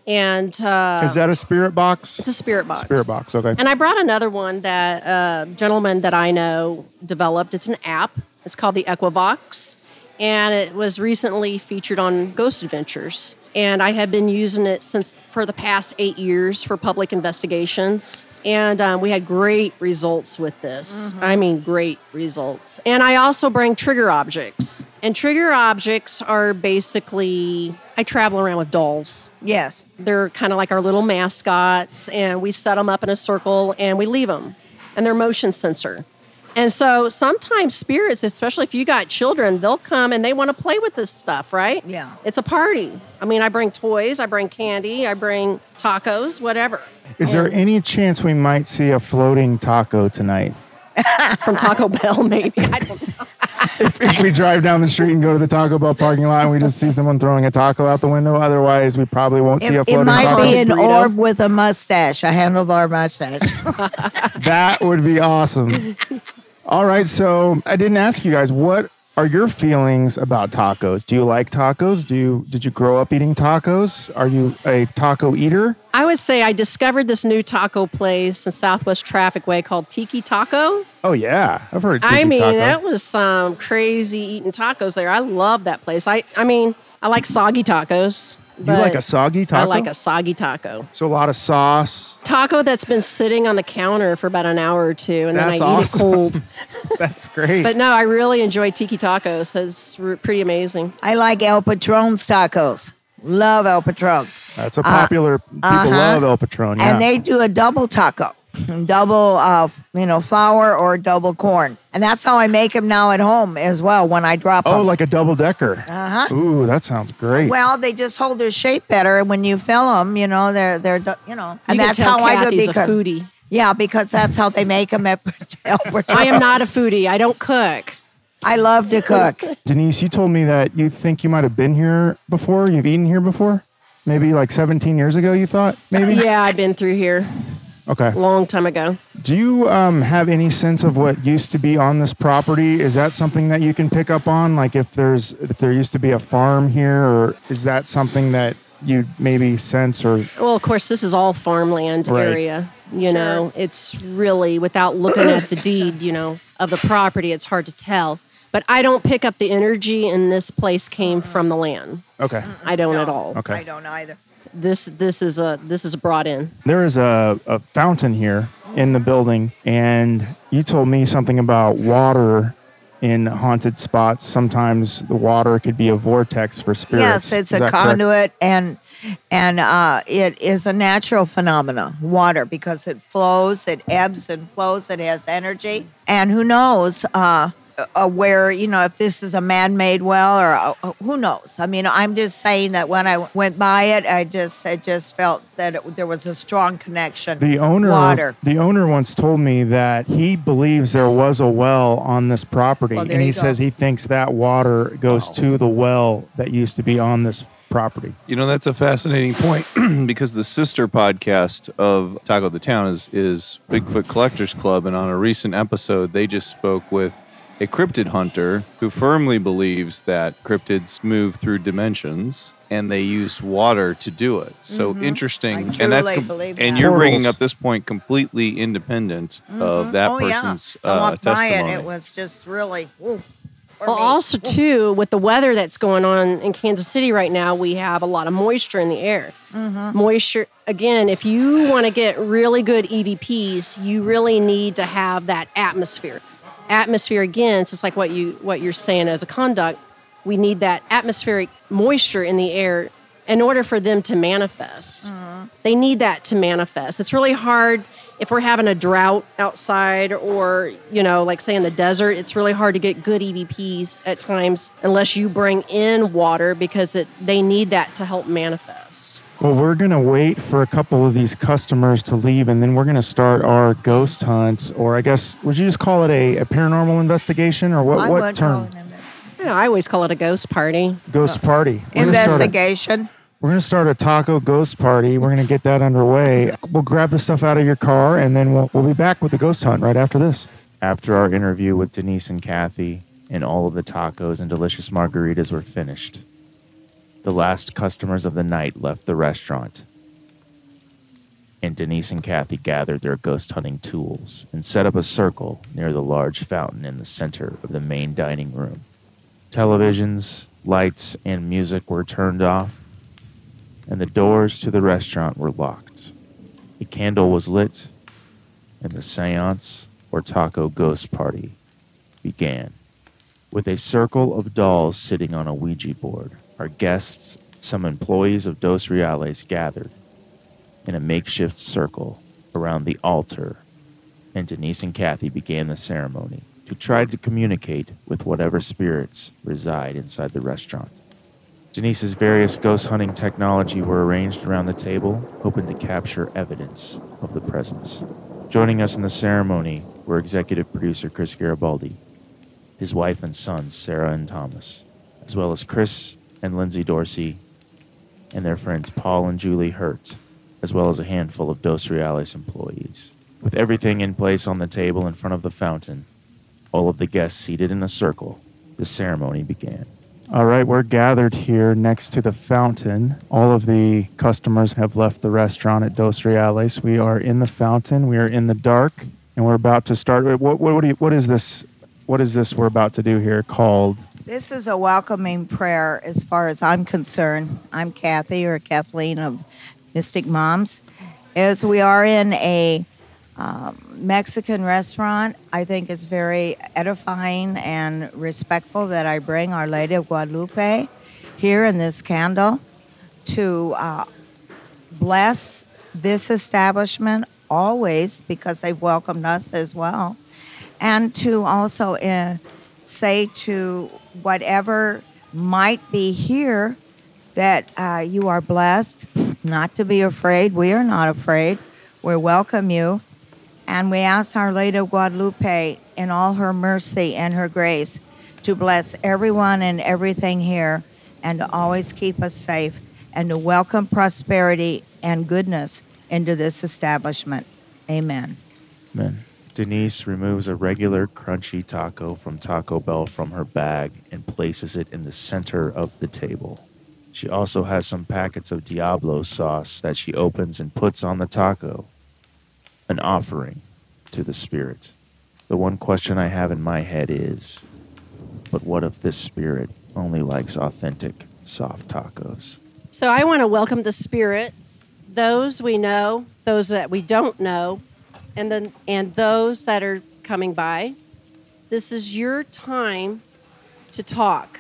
H: And uh,
A: Is that a spirit box?
H: It's a spirit box.
A: Spirit box, okay.
H: And I brought another one that a gentleman that I know developed. It's an app. It's called the Equivox. And it was recently featured on Ghost Adventures. And I have been using it since for the past eight years for public investigations. And um, we had great results with this. I mean, great results. And I also bring trigger objects. And trigger objects are basically, I travel around with dolls.
I: Yes.
H: They're kind of like our little mascots, and we set them up in a circle and we leave them. And they're motion sensor. And so sometimes spirits, especially if you got children, they'll come and they want to play with this stuff, right?
I: Yeah.
H: It's a party. I mean, I bring toys, I bring candy, I bring tacos, whatever.
A: Is there any chance we might see a floating taco tonight?
H: From Taco Bell, maybe. I don't know.
A: if, if we drive down the street and go to the Taco Bell parking lot and we just see someone throwing a taco out the window. Otherwise, we probably won't see
I: It,
A: a
I: it
A: floating
I: might
A: taco.
I: be an
H: Burrito.
I: orb with a mustache, a handlebar mustache.
A: That would be awesome. All right, so I didn't ask you guys what are your feelings about tacos? Do you like tacos? Do you did you grow up eating tacos? Are you a taco eater?
H: I would say I discovered this new taco place in Southwest Traffic Way called Tiki Taco.
A: Oh yeah, I've heard. Of tiki
H: I mean,
A: taco.
H: that was some crazy eating tacos there. I love that place. I, I mean, I like soggy tacos.
A: You like a soggy taco?
H: I like a soggy taco.
A: so a lot of sauce.
H: Taco that's been sitting on the counter for about an hour or two, and
A: That's
H: then I
A: awesome.
H: eat it cold.
A: That's great.
H: but no, I really enjoy Tiki Tacos. It's pretty amazing.
I: I like El Patron's tacos. Love El Patron's.
A: That's a popular. people
I: uh-huh.
A: love El Patron. Yeah.
I: And they do a double taco, double, uh, you know, flour or double corn. And that's how I make them now at home as well when I drop
A: oh,
I: them.
A: like a double decker.
I: uh huh.
A: Ooh, that sounds great.
I: Well, they just hold their shape better, and when you fill them, you know, they're they're you know, and
H: You
I: that's
H: tell
I: how I do
H: Kathy's
I: it
H: a
I: because
H: foodie.
I: yeah, because that's how they make them at El
H: I am not a foodie. I don't cook.
I: I love to cook.
A: Denise, you told me that you think you might have been here before. You've eaten here before. Maybe like 17 years ago. You thought maybe.
H: Yeah, I've been through here
A: Okay.
H: long time ago.
A: Do you um, have any sense of what used to be on this property? Is that something that you can pick up on? Like if there's if there used to be a farm here, or is that something that you maybe sense or
H: Well, of course, this is all farmland
A: Right.
H: area. You know, it's really without looking at the deed, you know, of the property, it's hard to tell. But I don't pick up the energy in this place came from the land.
A: okay?
H: I don't at all.
A: Okay.
I: I don't either.
H: This this is a this is brought in.
A: There is a, a fountain here in the building, and you told me something about water in haunted spots. Sometimes the water could be a vortex for spirits.
I: Yes, it's
A: Is
I: a
A: that correct?
I: conduit and and uh, it is a natural phenomena, water, because it flows, it ebbs and flows, it has energy, and who knows uh, uh, where you know if this is a man-made well or uh, who knows. I mean, I'm just saying that when I went by it, I just I just felt that it, there was a strong connection.
A: The owner,
I: water.
A: the owner once told me that he believes there was a well on this property,
I: Well,
A: and he
I: go.
A: says he thinks that water goes to the well that used to be on this property.
J: You know, that's a fascinating point because the sister podcast of Taco the Town is, is Bigfoot Collectors Club. And on a recent episode, they just spoke with a cryptid hunter who firmly believes that cryptids move through dimensions and they use water to do it. So interesting.
I: Mm-hmm. I
J: and that's
I: truly believe
J: and
I: that.
J: you're bringing up this point completely independent of that
I: oh
J: person's
I: yeah, I
J: uh,
I: walked by
J: testimony.
I: it. It was just really. Ooh,
H: Well,
I: me.
H: also too, with the weather that's going on in Kansas City right now, we have a lot of moisture in the air. Moisture again. If you want to get really good EVPs, you really need to have that atmosphere. Atmosphere again, it's just like what you what you're saying as a conduct. We need that atmospheric moisture in the air in order for them to manifest. Mm-hmm. They need that to manifest. It's really hard if we're having a drought outside or, you know, like say in the desert, it's really hard to get good EVPs at times unless you bring in water because it they need that to help manifest.
A: Well, we're gonna wait for a couple of these customers to leave, and then we're gonna start our ghost hunt, or I guess would you just call it a, a paranormal investigation, or what?
I: I
A: what term?
I: call it an
H: You know, I always call it a ghost party.
A: Ghost party. We're gonna a-
I: investigation.
A: We're going to start a taco ghost party. We're going to get that underway. We'll grab the stuff out of your car and then we'll, we'll be back with the ghost hunt right after this. After our interview with Denise and Kathy, and all of the tacos and delicious margaritas were finished, the last customers of the night left the restaurant. And Denise and Kathy gathered their ghost hunting tools and set up a circle near the large fountain in the center of the main dining room. Televisions, lights, and music were turned off, and the doors to the restaurant were locked. A candle was lit, and the seance or taco ghost party began. With a circle of dolls sitting on a Ouija board, our guests, some employees of Dos Reales, gathered in a makeshift circle around the altar, and Denise and Kathy began the ceremony to try to communicate with whatever spirits reside inside the restaurant. Denise's various ghost hunting technology were arranged around the table, hoping to capture evidence of the presence. Joining us in the ceremony were executive producer Chris Garibaldi, his wife and sons, Sarah and Thomas, as well as Chris and Lindsay Dorsey, and their friends Paul and Julie Hurt, as well as a handful of Dos Reales employees. With everything in place on the table in front of the fountain, all of the guests seated in a circle, the ceremony began. All right, we're gathered here next to the fountain. All of the customers have left the restaurant at Dos Reales. We are in the fountain. We are in the dark, and we're about to start. What, what, what, you, what is this? What is this we're about to do here called?
I: This is a welcoming prayer as far as I'm concerned. I'm Kathy or Kathleen of Mystic Moms. As we are in a um, Mexican restaurant, I think it's very edifying and respectful that I bring Our Lady of Guadalupe here in this candle to uh, bless this establishment always because they've welcomed us as well. And to also uh, say to whatever might be here that uh, you are blessed, not to be afraid. We are not afraid. We welcome you. And we ask Our Lady of Guadalupe in all her mercy and her grace to bless everyone and everything here and to always keep us safe and to welcome prosperity and goodness into this establishment. Amen.
A: Amen. Denise removes a regular crunchy taco from Taco Bell from her bag and places it in the center of the table. She also has some packets of Diablo sauce that she opens and puts on the taco, an offering to the spirit. The one question I have in my head is but what if this spirit only likes authentic soft tacos?
H: So I want to welcome the spirits, those we know, those that we don't know, and then and those that are coming by. This is your time to talk.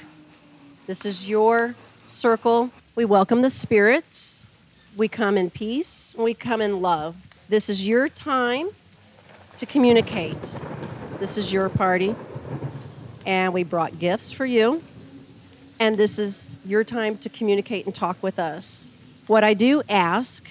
H: This is your circle. We welcome the spirits. We come in peace. We come in love. This is your time to communicate. This is your party. And we brought gifts for you. And this is your time to communicate and talk with us. What I do ask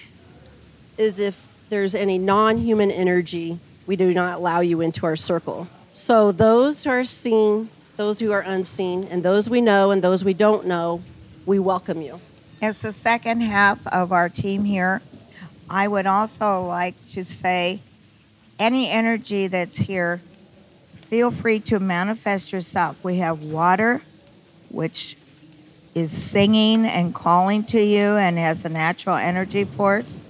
H: is if there's any non human energy, we do not allow you into our circle. So, those who are seen, those who are unseen, and those we know and those we don't know, we welcome you.
I: As the second half of our team here, I would also like to say any energy that's here, feel free to manifest yourself. We have water, which is singing and calling to you and has a natural energy force.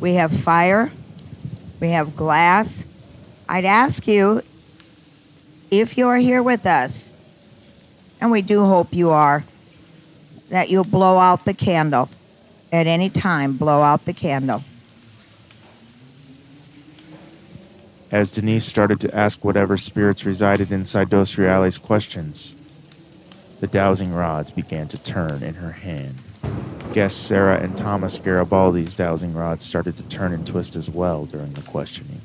I: We have fire. We have glass. I'd ask you if you're here with us, and we do hope you are, that you'll blow out the candle at any time. Blow out the candle.
A: As Denise started to ask whatever spirits resided inside Dos Reales questions, the dowsing rods began to turn in her hand. Guests Sarah and Thomas Garibaldi's dowsing rods started to turn and twist as well during the questioning.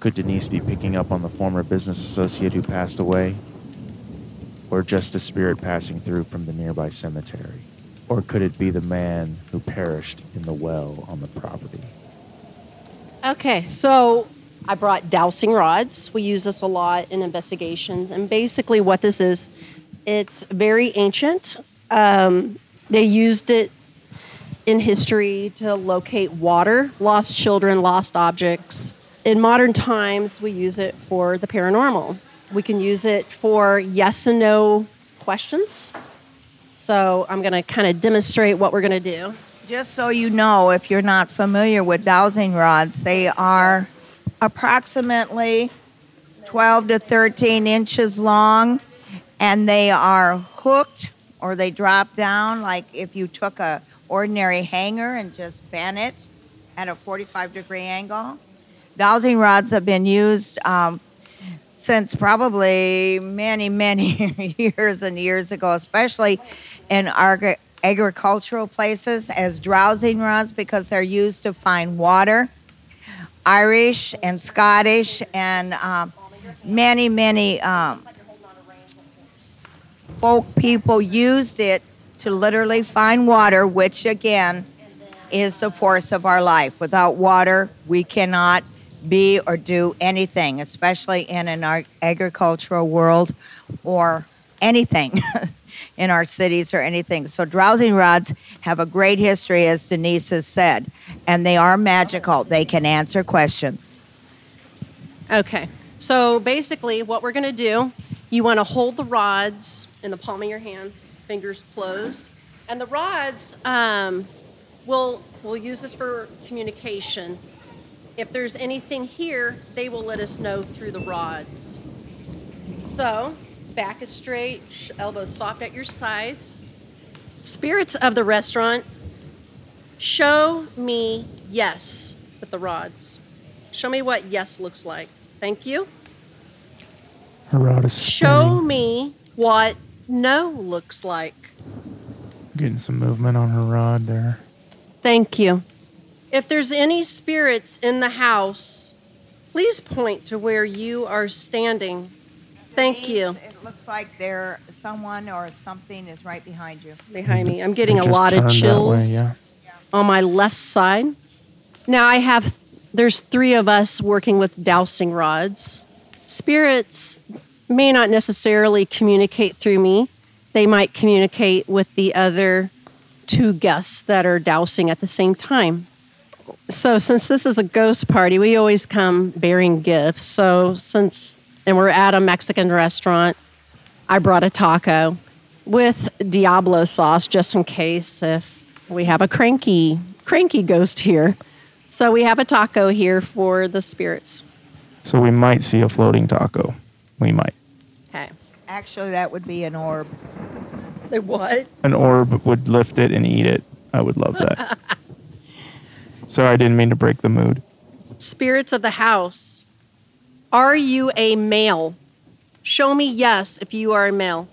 A: Could Denise be picking up on the former business associate who passed away? Or just a spirit passing through from the nearby cemetery? Or could it be the man who perished in the well on the property?
H: Okay, so I brought dowsing rods. We use this a lot in investigations. And basically, what this is, it's very ancient. Um, they used it in history to locate water, lost children, lost objects. In modern times, we use it for the paranormal. We can use it for yes and no questions. So I'm going to kind of demonstrate what we're going to do.
I: Just so you know, if you're not familiar with dowsing rods, they are approximately 12 to 13 inches long and they are hooked or they drop down like if you took a ordinary hanger and just bend it at a 45 degree angle. Dowsing rods have been used um, since probably many, many years and years ago, especially in agri- agricultural places as dowsing rods because they're used to find water. Irish and Scottish and um, many, many um, folk people used it to literally find water, which again is the force of our life. Without water, we cannot be or do anything, especially in an agricultural world or anything in our cities or anything. So, dowsing rods have a great history, as Denise has said, and they are magical. They can answer questions.
H: Okay. So basically, what we're going to do, you want to hold the rods in the palm of your hand, fingers closed, and the rods. Um, we'll we'll use this for communication. If there's anything here, they will let us know through the rods. So, back is straight, elbows soft at your sides. Spirits of the restaurant, show me yes with the rods. Show me what yes looks like. Thank you.
A: Her rod is
H: Show me what no looks like.
A: Getting some movement on her rod there.
H: Thank you. If there's any spirits in the house, please point to where you are standing. Thank you.
I: It looks like there someone or something is right behind you.
H: Behind me. I'm getting a lot of
A: turned that way,
H: chills
A: yeah.
H: on my left side. Now I have there's three of us working with dowsing rods. Spirits may not necessarily communicate through me. They might communicate with the other two guests that are dowsing at the same time. So since this is a ghost party, we always come bearing gifts. So since and we're at a Mexican restaurant, I brought a taco with Diablo sauce just in case if we have a cranky cranky ghost here. So we have a taco here for the spirits.
A: So we might see a floating taco. We might.
H: Okay.
I: Actually, that would be an orb.
H: What?
A: An orb would lift it and eat it. I would love that. Sorry, I didn't mean to break the mood.
H: Spirits of the house. Are you a male? Show me yes if you are a male.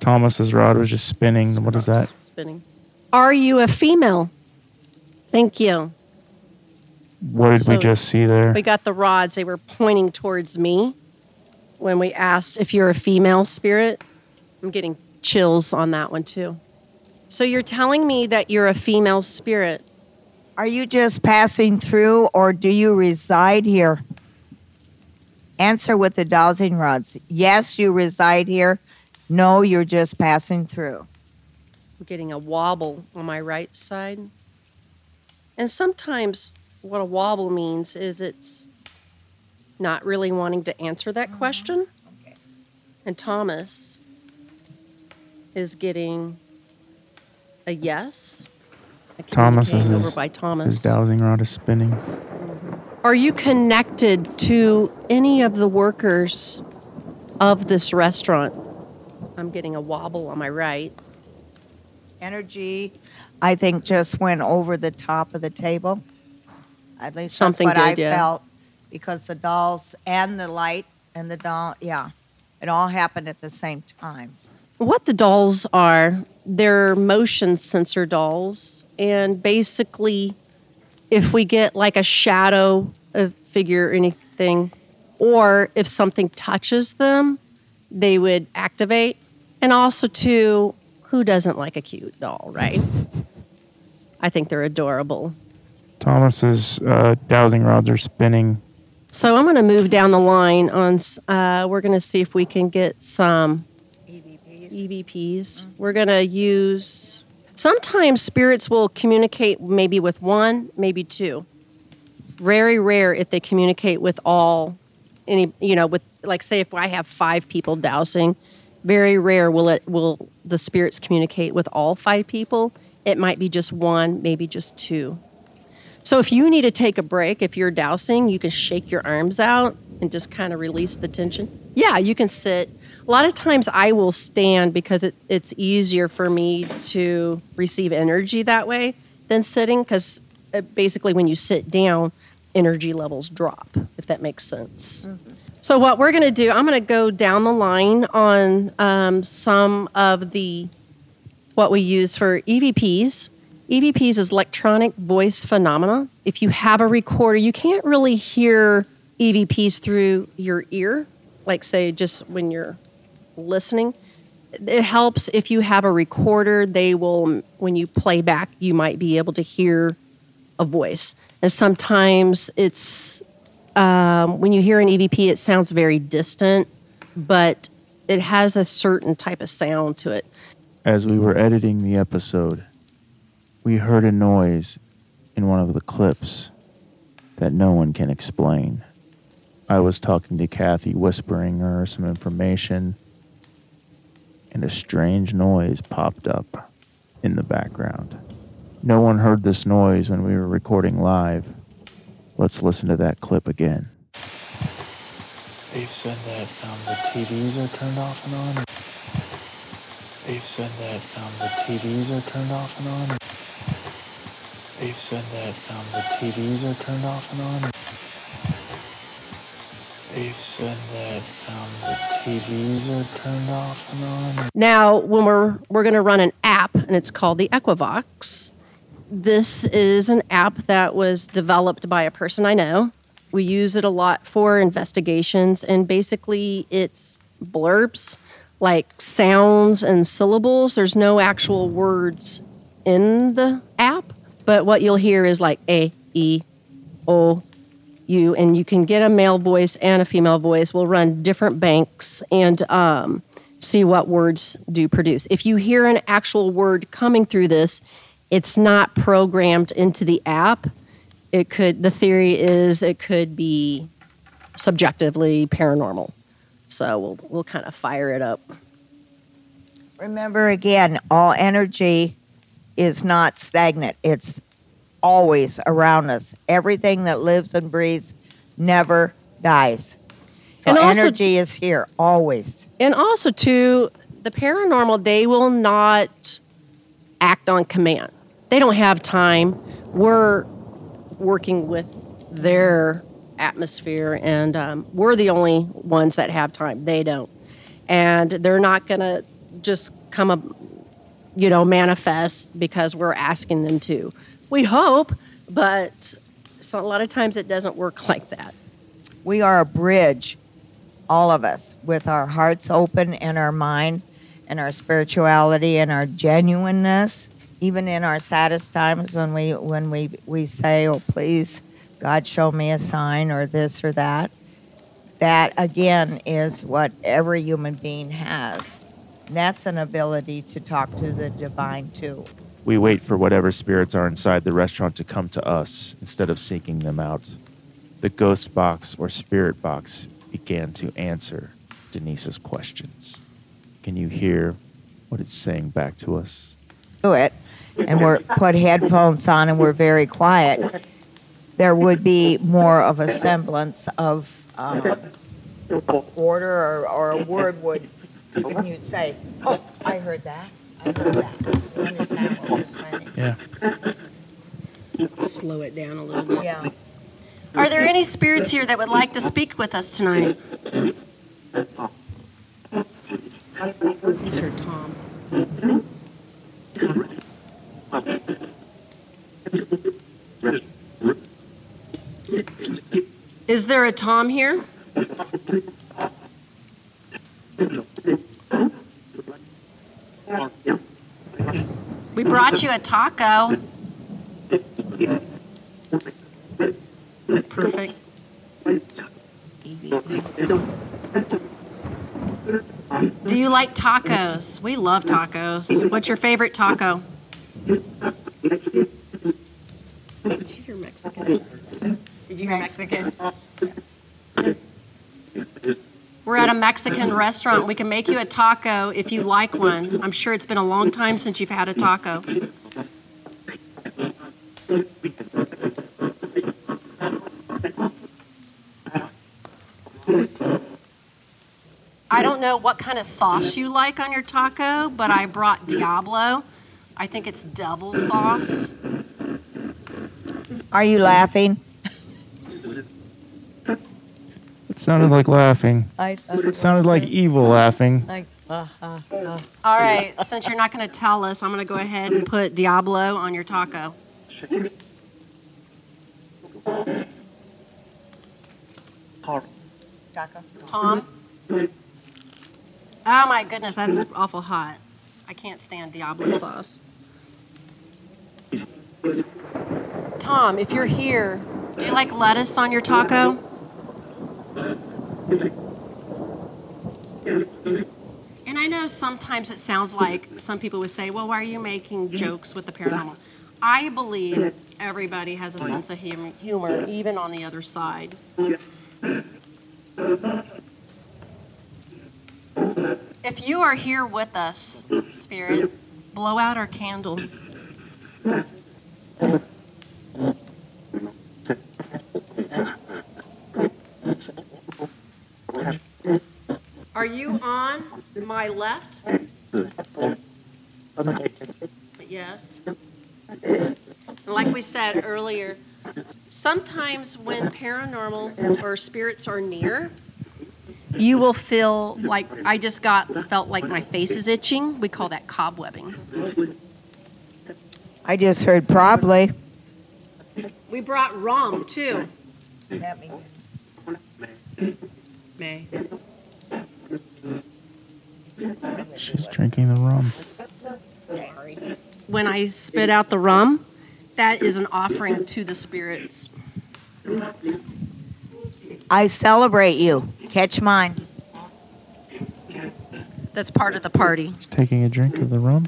A: Thomas's rod was just spinning. What is that?
H: Spinning. Are you a female? Thank you.
A: What did we just see there?
H: We got the rods. They were pointing towards me when we asked if you're a female spirit. I'm getting chills on that one too. So you're telling me that you're a female spirit.
I: Are you just passing through or do you reside here? Answer with the dowsing rods. Yes, you reside here. No, you're just passing through.
H: I'm getting a wobble on my right side. And sometimes what a wobble means is it's not really wanting to answer that uh-huh. question. And Thomas is getting a yes.
A: Thomas is
H: communicating over by
A: his dowsing rod is spinning. Mm-hmm.
H: Are you connected to any of the workers of this restaurant? I'm getting a wobble on my right.
I: Energy, I think, just went over the top of the table. At least
H: Something
I: that's what
H: did,
I: I
H: yeah.
I: felt because the dolls and the light and the doll, yeah, it all happened at the same time.
H: What the dolls are, they're motion sensor dolls. And basically, if we get like a shadow, a figure, or anything, or if something touches them, they would activate. And also, too, who doesn't like a cute doll, right? I think they're adorable.
A: Thomas's uh, dowsing rods are spinning.
H: So I'm going to move down the line on. Uh, we're going to see if we can get some EVPs. We're going to use. Sometimes spirits will communicate maybe with one, maybe two. Very rare if they communicate with all. Any you know with like say if I have five people dowsing, very rare will it will the spirits communicate with all five people. It might be just one, maybe just two. So if you need to take a break, if you're dowsing, you can shake your arms out and just kind of release the tension. Yeah, you can sit. A lot of times I will stand because it, it's easier for me to receive energy that way than sitting because basically when you sit down, energy levels drop, if that makes sense. So what we're going to do, I'm going to go down the line on um, some of the what we use for EVPs. EVPs is electronic voice phenomena. If you have a recorder, you can't really hear EVPs through your ear, like say just when you're listening. It helps if you have a recorder, they will when you play back, you might be able to hear a voice. And sometimes it's um, when you hear an EVP, it sounds very distant, but it has a certain type of sound to it.
A: As we were editing the episode, we heard a noise in one of the clips that no one can explain. I was talking to Kathy, whispering her some information, and a strange noise popped up in the background. No one heard this noise when we were recording live. Let's listen to that clip again. They've said that um, the TVs are turned off and on. They've said that um, the TVs are turned off and on. They've said that um, the TVs are turned off and on. They've said that um, the TVs are turned off and on.
H: Now, when we're we're going to run an app, and it's called the Equivox. This is an app that was developed by a person I know. We use it a lot for investigations, and basically, it's blurbs like sounds and syllables. There's no actual words in the app, but what you'll hear is like A, E, O, U, and you can get a male voice and a female voice. We'll run different banks and um, see what words do produce. If you hear an actual word coming through this, it's not programmed into the app. It could. The theory is it could be subjectively paranormal. So we'll we'll kind of fire it up.
I: Remember again, all energy is not stagnant. It's always around us. Everything that lives and breathes never dies. So
H: And also-
I: energy is here always.
H: And also, too, the paranormal, they will not act on command. They don't have time. We're working with their atmosphere, and um, we're the only ones that have time. They don't. And they're not going to just come up, you know, manifest because we're asking them to. We hope, but so a lot of times it doesn't work like that.
I: We are a bridge, all of us, with our hearts open and our mind and our spirituality and our genuineness. Even in our saddest times when we when we, we say, Oh please, God show me a sign or this or that. That again is what every human being has. And that's an ability to talk to the divine too.
A: We wait for whatever spirits are inside the restaurant to come to us instead of seeking them out. The ghost box or spirit box began to answer Denise's questions. Can you hear what it's saying back to us?
I: do it and we're put headphones on and we're very quiet, there would be more of a semblance of um, order or, or a word would, and you'd say, "Oh, I heard that. I heard that." You understand what we're saying?
A: Yeah.
H: Slow it down a little bit.
I: Yeah.
H: Are there any spirits here that would like to speak with us tonight? He's heard Tom. Is there a Tom here? We brought you a taco. Perfect. Do you like tacos? We love tacos. What's your favorite taco? You hear Mexican? Did you hear Mexican? We're at a Mexican restaurant. We can make you a taco if you like one. I'm sure it's been a long time since you've had a taco. I don't know what kind of sauce you like on your taco, but I brought Diablo. I think it's devil sauce.
I: Are you laughing?
A: It sounded like laughing.
I: I,
A: It sounded like evil laughing.
I: like uh, uh, uh.
H: All right, since you're not going to tell us, I'm going to go ahead and put Diablo on your taco.
I: Taco.
H: Tom? Oh my goodness, that's awful hot. I can't stand Diablo sauce. Tom, if you're here, do you like lettuce on your taco? And I know sometimes it sounds like some people would say, well, why are you making jokes with the paranormal? I believe everybody has a sense of hum- humor, even on the other side. If you are here with us, Spirit, blow out our candle. Are you on my left? Yes. And like we said earlier, sometimes when paranormal or spirits are near, you will feel like I just got felt like my face is itching. We call that cobwebbing.
I: I just heard probably.
H: We brought rum too. May.
A: She's drinking the rum.
H: Sorry. When I spit out the rum, that is an offering to the spirits.
I: I celebrate you. Catch mine.
H: That's part of the party.
A: She's taking a drink of the rum.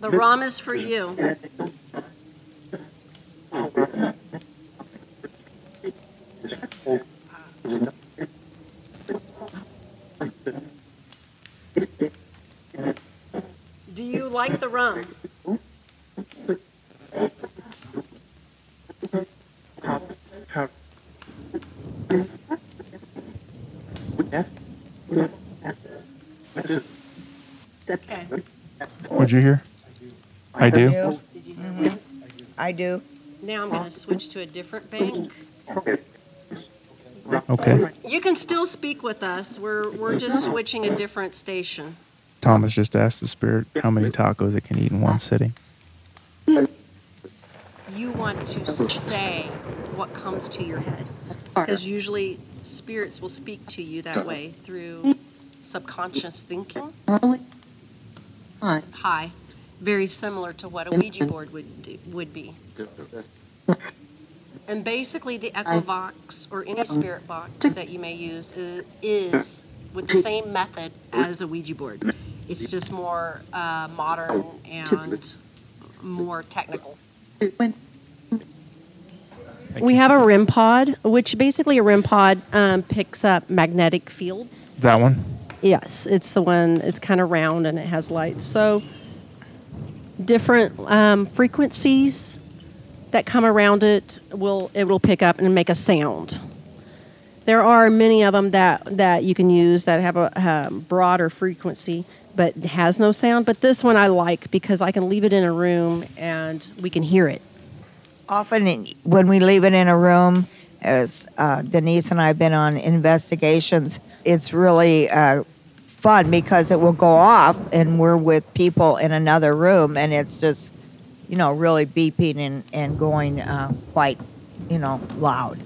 H: The rum is for you. Do you like? Okay.
A: What'd you hear? I do.
I: I do.
H: Now I'm going to switch to a different bank.
A: Okay.
H: You can still speak with us. We're we're just switching a different station.
A: Thomas just asked the spirit how many tacos it can eat in one sitting.
H: You want to say what comes to your head. Because usually spirits will speak to you that way through subconscious thinking. Hi. Very similar to what a Ouija board would do, would be. And basically, the EchoVox or any spirit box that you may use is, is with the same method as a Ouija board. It's just more uh, modern and more technical. We have a REM pod, which basically a REM pod um, picks up magnetic fields.
A: That one?
H: Yes, it's the one. It's kind of round and it has lights. So different um, frequencies that come around it will it will pick up and make a sound. There are many of them that that you can use that have a um, broader frequency but has no sound. But this one I like because I can leave it in a room and we can hear it.
I: Often, when we leave it in a room, as uh, Denise and I have been on investigations, it's really uh, fun because it will go off and we're with people in another room and it's just, you know, really beeping and, and going uh, quite, you know, loud.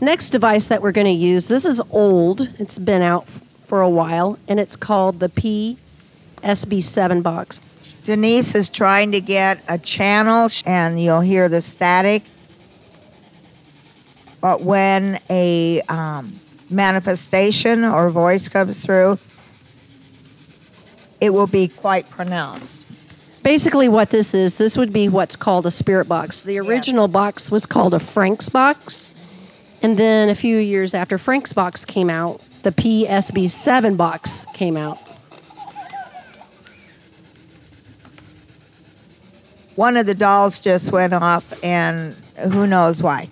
H: Next device that we're going to use, this is old. It's been out for a while, and it's called the PSB7 box.
I: Denise is trying to get a channel and you'll hear the static. But when a um, manifestation or voice comes through, it will be quite pronounced.
H: Basically, what this is, this would be what's called a spirit box. The original box was called a Frank's box. And then a few years after Frank's box came out, the PSB7 box came out.
I: One of the dolls just went off, and who knows why.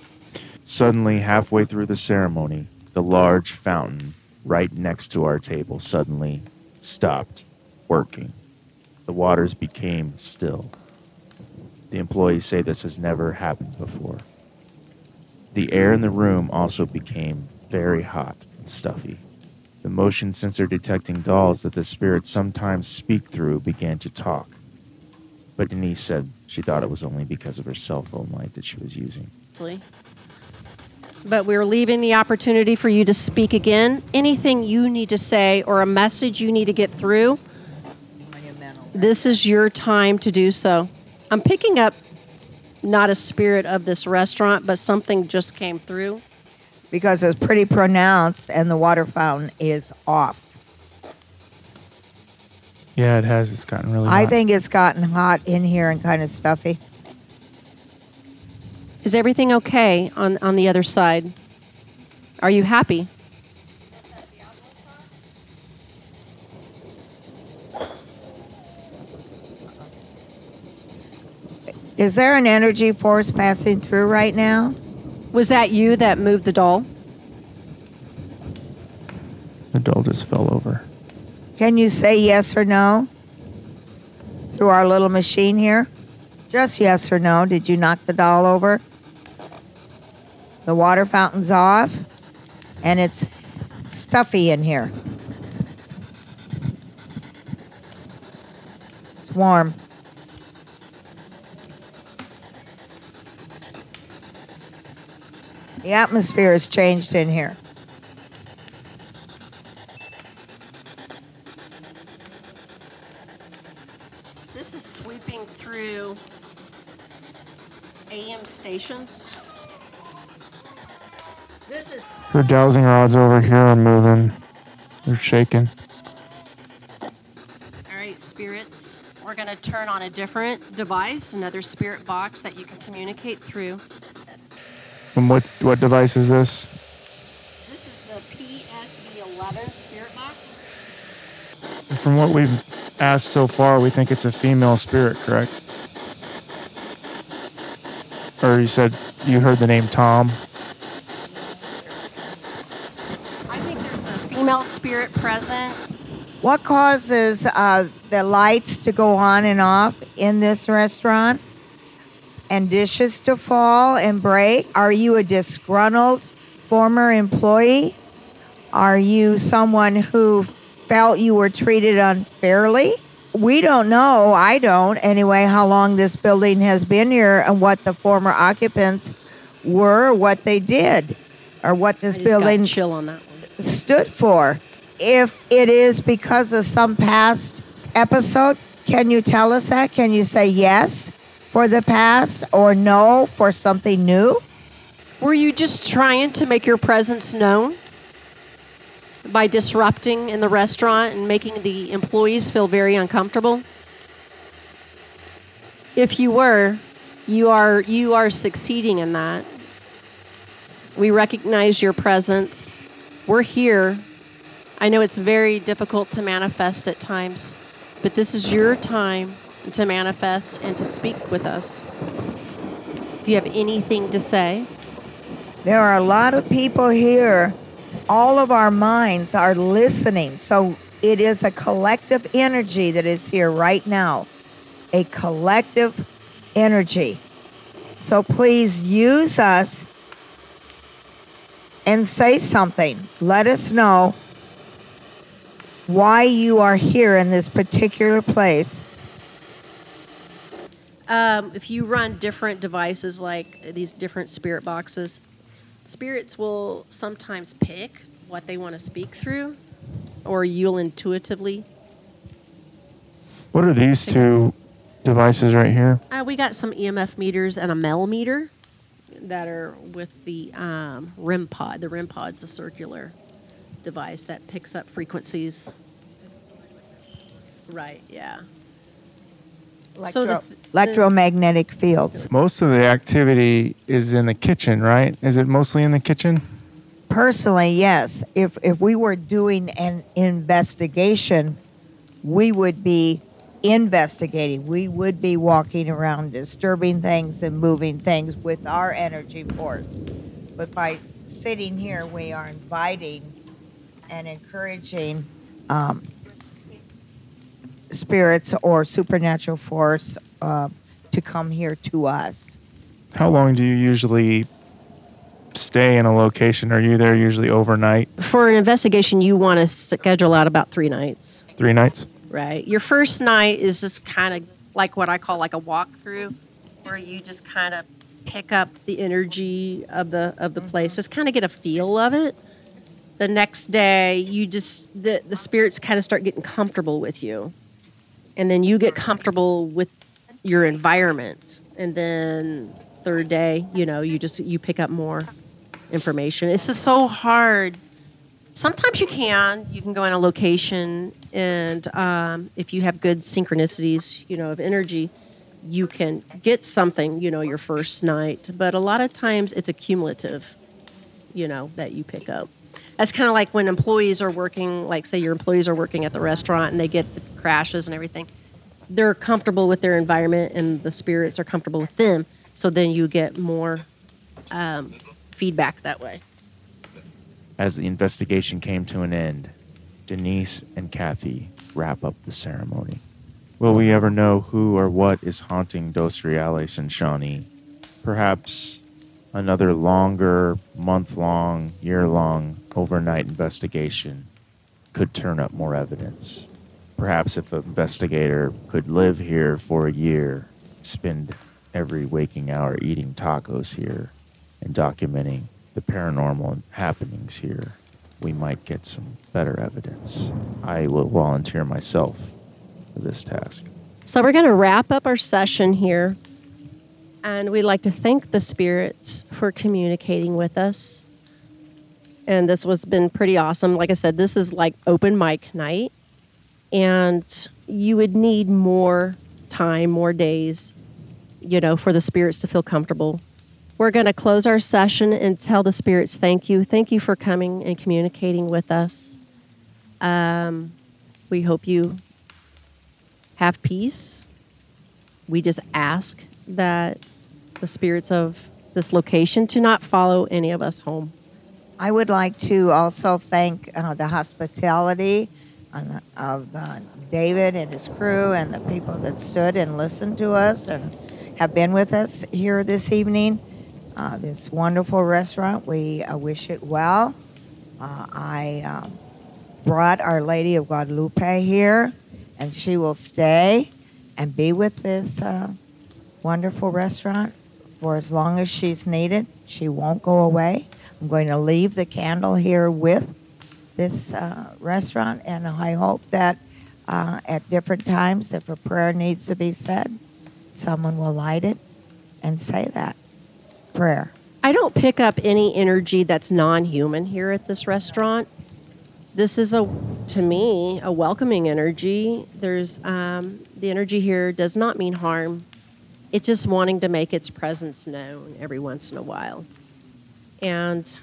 A: Suddenly, halfway through the ceremony, the large fountain right next to our table suddenly stopped working. The waters became still. The employees say this has never happened before. The air in the room also became very hot and stuffy. The motion sensor detecting dolls that the spirits sometimes speak through began to talk. But Denise said she thought it was only because of her cell phone light that she was using.
H: But we're leaving the opportunity for you to speak again. Anything you need to say or a message you need to get through, this is your time to do so. I'm picking up not a spirit of this restaurant, but something just came through.
I: because it's pretty pronounced and the water fountain is off.
A: Yeah, it has. It's gotten really hot.
I: I
A: hot.
I: think it's gotten hot in here and kind of stuffy.
H: Is everything okay on, on the other side? Are you happy?
I: Is there an energy force passing through right now?
H: Was that you that moved the doll?
A: the doll just fell over.
I: Can you say yes or no through our little machine here? Just yes or no. Did you knock the doll over? The water fountain's off and it's stuffy in here. It's warm. The atmosphere has changed in here.
H: This is sweeping through AM stations. This is
A: Her dowsing rods over here are moving. They're shaking.
H: all right, spirits. We're going to turn on a different device, another spirit box that you can communicate through.
A: And what what device is this?
H: This is the PSB11 spirit box.
A: From what we've asked so far, we think it's a female spirit, correct? Or you said you heard the name Tom.
H: I think there's a female spirit present.
I: What causes uh, the lights to go on and off in this restaurant and dishes to fall and break? Are you a disgruntled former employee? Are you someone who felt you were treated unfairly? We don't know, I don't anyway, how long this building has been here and what the former occupants were, what they did, or what this
H: I just got
I: building
H: chill on that one.
I: stood for. If it is because of some past episode, can you tell us that? Can you say yes for the past or no for something new?
H: Were you just trying to make your presence known by disrupting in the restaurant and making the employees feel very uncomfortable? If you were, you are you are succeeding in that. We recognize your presence. We're here. I know it's very difficult to manifest at times, but this is your time to manifest and to speak with us. If you have anything to say,
I: There are a lot of people here. All of our minds are listening. So it is a collective energy that is here right now. A collective energy. So please use us and say something. Let us know why you are here in this particular place.
H: um, if you run different devices like these different spirit boxes, spirits will sometimes pick what they want to speak through, or you'll intuitively.
A: What are these two devices right here?
H: Uh, we got some EMF meters and a Mel meter that are with the um, REM pod. The REM pod's a circular device that picks up frequencies. Right. Yeah. So the-
I: Electro- electromagnetic fields.
A: Most of the activity is in the kitchen, right? Is it mostly in the kitchen?
I: Personally, yes. If if we were doing an investigation, we would be investigating. We would be walking around disturbing things and moving things with our energy force. But by sitting here, we are inviting and encouraging um, spirits or supernatural force uh, to come here to us.
A: How long do you usually stay in a location? Are you there usually overnight?
H: For an investigation, you want to schedule out about three nights.
A: Three nights?
H: Right. Your first night is just kind of like what I call like a walkthrough, where you just kind of pick up the energy of the of the place, just kind of get a feel of it. The next day, you just the the spirits kind of start getting comfortable with you, and then you get comfortable with your environment, and then third day, you know, you just you pick up more information. It's just so hard. Sometimes you can. You can go in a location, and um, if you have good synchronicities, you know, of energy, you can get something, you know, your first night. But a lot of times it's accumulative, you know, that you pick up. That's kind of like when employees are working, like say your employees are working at the restaurant and they get the crashes and everything. They're comfortable with their environment and the spirits are comfortable with them. So then you get more um, feedback that way.
A: As the investigation came to an end, Denise and Kathy wrap up the ceremony. Will we ever know who or what is haunting Dos Reales and Shawnee? Perhaps another longer, month long, year long, overnight investigation could turn up more evidence. Perhaps if an investigator could live here for a year, spend every waking hour eating tacos here and documenting the paranormal happenings here, we might get some better evidence. I will volunteer myself for this task.
H: So we're going to wrap up our session here. And we'd like to thank the spirits for communicating with us. And this was been pretty awesome. Like I said, this is like open mic night. And you would need more time, more days, you know, for the spirits to feel comfortable. We're going to close our session and tell the spirits thank you. Thank you for coming and communicating with us. Um, we hope you have peace. We just ask that the spirits of this location to not follow any of us home.
I: I would like to also thank uh, the hospitality of uh, David and his crew and the people that stood and listened to us and have been with us here this evening. Uh, this wonderful restaurant, we uh, wish it well. Uh, I um, brought Our Lady of Guadalupe here, and she will stay and be with this uh, wonderful restaurant for as long as she's needed. She won't go away. I'm going to leave the candle here with this uh, restaurant, and I hope that uh, at different times, if a prayer needs to be said, someone will light it and say that prayer.
H: I don't pick up any energy that's non human here at this restaurant. This is a, to me, a welcoming energy. There's um, the energy here does not mean harm. It's just wanting to make its presence known every once in a while. And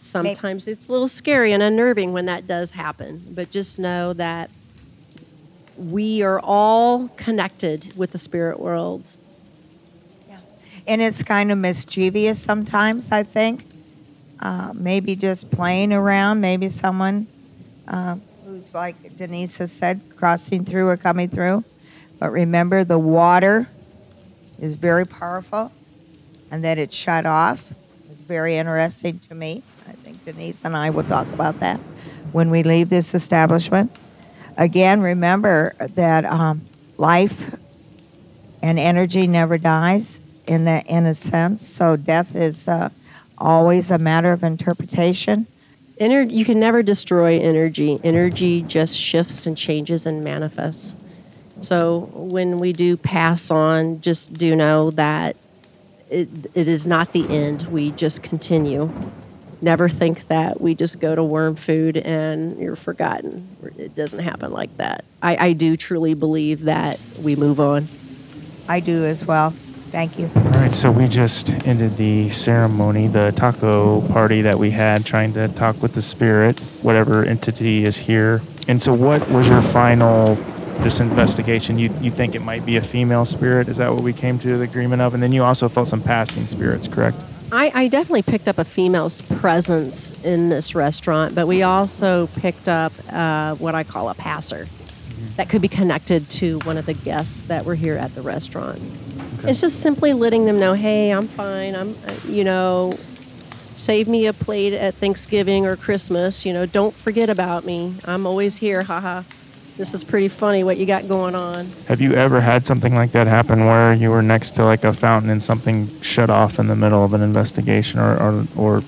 H: sometimes it's a little scary and unnerving when that does happen. But just know that we are all connected with the spirit world.
I: And it's kind of mischievous sometimes, I think. Uh, maybe just playing around, maybe someone uh, who's like Denise has said, crossing through or coming through. But remember, the water is very powerful, and that it shut off is very interesting to me. I think Denise and I will talk about that when we leave this establishment. Again, remember that um, life and energy never dies in that in a sense. So death is uh, always a matter of interpretation.
H: Ener- you can never destroy energy. Energy just shifts and changes and manifests. So when we do pass on, just do know that it, it is not the end. We just continue. Never think that we just go to worm food and you're forgotten. It doesn't happen like that. I, I do truly believe that we move on.
I: I do as well. Thank you.
A: All right, so we just ended the ceremony, the taco party that we had, trying to talk with the spirit, whatever entity is here. And so, what was your final this investigation? You you think it might be a female spirit? Is that what we came to the agreement of? And then you also felt some passing spirits, correct?
H: I, I definitely picked up a female's presence in this restaurant, but we also picked up uh, what I call a passer that could be connected to one of the guests that were here at the restaurant. It's just simply letting them know, hey, I'm fine. I'm, uh, you know, save me a plate at Thanksgiving or Christmas. You know, don't forget about me. I'm always here. Haha. This is pretty funny what you got going on.
A: Have you ever had something like that happen where you were next to like a fountain and something shut off in the middle of an investigation or, or, or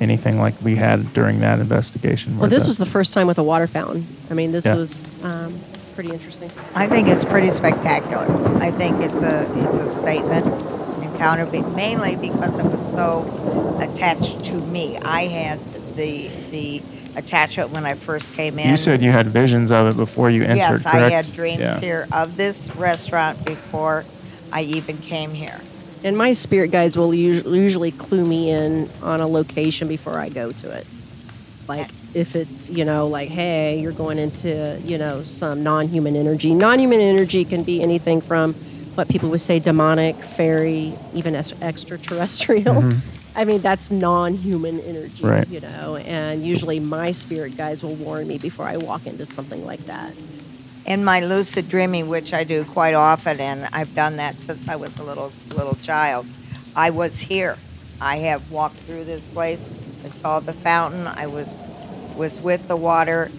A: anything like we had during that investigation?
H: Well, this
A: the-
H: was the first time with a water fountain. I mean, this
A: Yeah.
H: was, um, pretty interesting.
I: I think it's pretty spectacular. I think it's a it's a statement encounter, be- mainly because it was so attached to me. I had the the attachment when I first came in.
A: You said you had visions of it before you entered,
I: yes,
A: correct?
I: I had dreams
A: Yeah.
I: here of this restaurant before I even came here.
H: And my spirit guides will usually clue me in on a location before I go to it. Like if it's, you know, like, hey, you're going into, you know, some non human energy. Non human energy can be anything from what people would say demonic, fairy, even es- extraterrestrial. Mm-hmm. I mean, that's non human energy,
A: Right.
H: you know, and usually my spirit guides will warn me before I walk into something like that.
I: in my lucid dreaming, which I do quite often, and I've done that since I was a little little child. I was here. I have walked through this place. I saw the fountain. I was was with the water.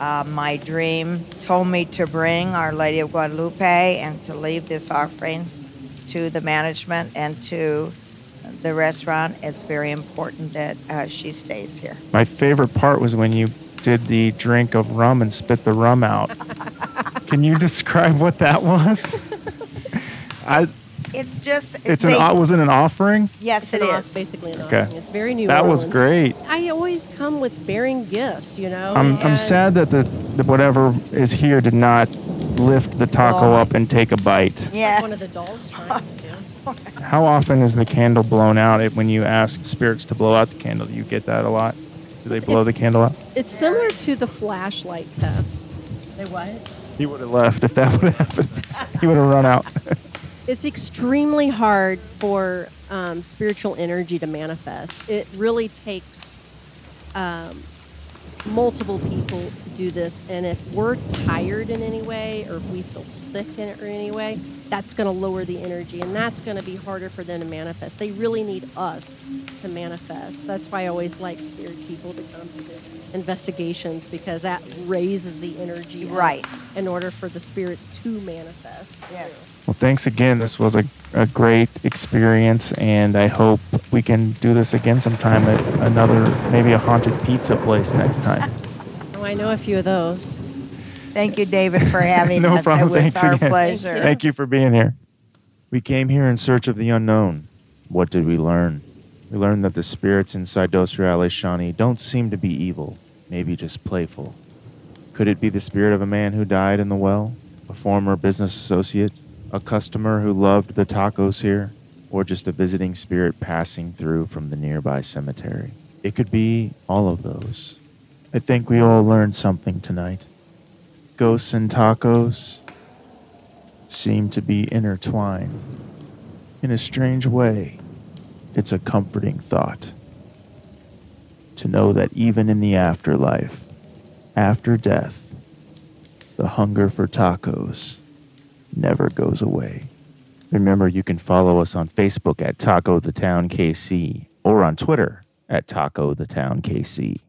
I: Uh, my dream told me to bring Our Lady of Guadalupe and to leave this offering to the management and to the restaurant. It's very important that uh, she stays here.
A: My favorite part was when you did the drink of rum and spit the rum out. Can you describe what that was? I
I: It's just
A: it's an was it an offering?
I: yes,
H: It's
I: it
H: an
I: is.
H: off- basically an
A: Okay.
H: offering. It's very New
A: That was great.
H: I always come with bearing gifts, you know.
A: I'm I'm sad that the, the whatever is here did not lift the taco
I: Oh.
A: up and take a bite.
I: Yes.
H: One of the dolls trying to.
A: How often is the candle blown out? It- When you ask spirits to blow out the candle, do you get that a lot? Do they blow the candle out?
H: It's similar to the flashlight test. They what?
A: He would have left if that would have happened. he would have run out.
H: It's extremely hard for um, spiritual energy to manifest. It really takes um, multiple people to do this. And if we're tired in any way, or if we feel sick in it or any way, that's going to lower the energy, and that's going to be harder for them to manifest. They really need us to manifest. That's why I always like spirit people to come to investigations because that raises the energy.
I: Right.
H: In order for the spirits to manifest.
I: Yes.
A: Well, thanks again. This was a, a great experience, and I hope we can do this again sometime at another, maybe a haunted pizza place next time.
H: Oh, I know a few of those.
I: Thank you, David, for having
A: no
I: us.
A: problem.
I: It was
A: Thanks
I: our
A: again.
I: pleasure.
A: Thank you for being here. We came here in search of the unknown. What did we learn? We learned that the spirits inside Dos Reales Shawnee don't seem to be evil, maybe just playful. Could it be the spirit of a man who died in the well? A former business associate? A customer who loved the tacos here? Or just a visiting spirit passing through from the nearby cemetery? It could be all of those. I think we all learned something tonight. Ghosts and tacos seem to be intertwined. In a strange way, it's a comforting thought to know that even in the afterlife, after death, the hunger for tacos never goes away. Remember, you can follow us on Facebook at Taco the Town KC or on Twitter at Taco the Town KC.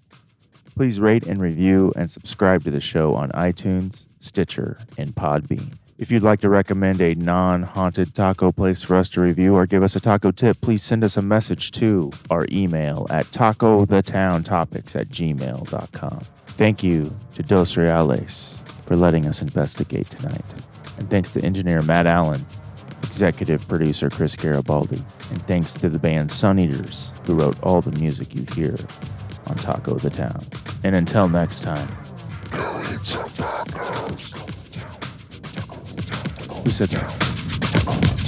A: Please rate and review and subscribe to the show on iTunes, Stitcher, and Podbean. If you'd like to recommend a non haunted taco place for us to review or give us a taco tip, please send us a message to our email at tacothetowntopics at gmail.com. Thank you to Dos Reales for letting us investigate tonight. And thanks to engineer Matt Allen, executive producer Chris Garibaldi, and thanks to the band Sun Eaters, who wrote all the music you hear on Taco the Town. And until next time. Who said that?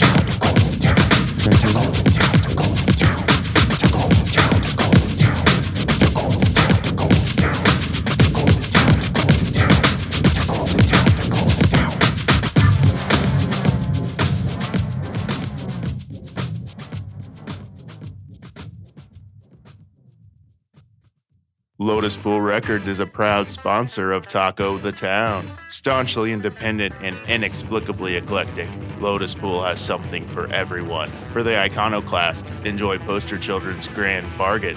A: Records is a proud sponsor of Taco the Town. Staunchly independent and inexplicably eclectic, Lotus Pool has something for everyone. For the iconoclast, enjoy Poster Children's Grand Bargain,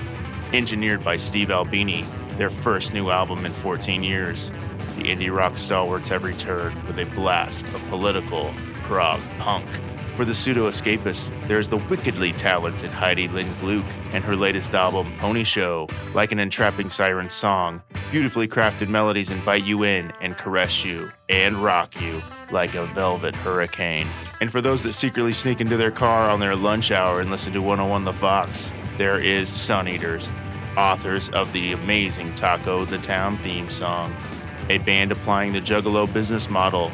A: engineered by Steve Albini, their first new album in 14 years. The indie rock stalwarts have returned with a blast of political prog punk For the pseudo escapist, there's the wickedly talented Heidi Lynn Gluck and her latest album, Pony Show. Like an entrapping siren song, beautifully crafted melodies invite you in and caress you and rock you like a velvet hurricane. And for those that secretly sneak into their car on their lunch hour and listen to 101 The Fox, there is Sun Eaters, authors of the amazing Taco the Town theme song, a band applying the Juggalo business model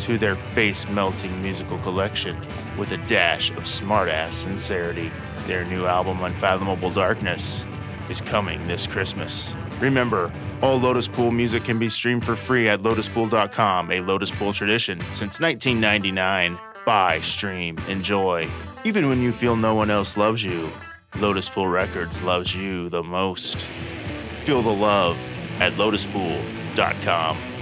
A: to their face melting musical collection with a dash of smartass sincerity. Their new album, Unfathomable Darkness, is coming this Christmas. Remember, all Lotus Pool music can be streamed for free at lotuspool.com, a Lotus Pool tradition since 1999. Buy, stream, enjoy. Even when you feel no one else loves you, Lotus Pool Records loves you the most. Feel the love at lotuspool.com.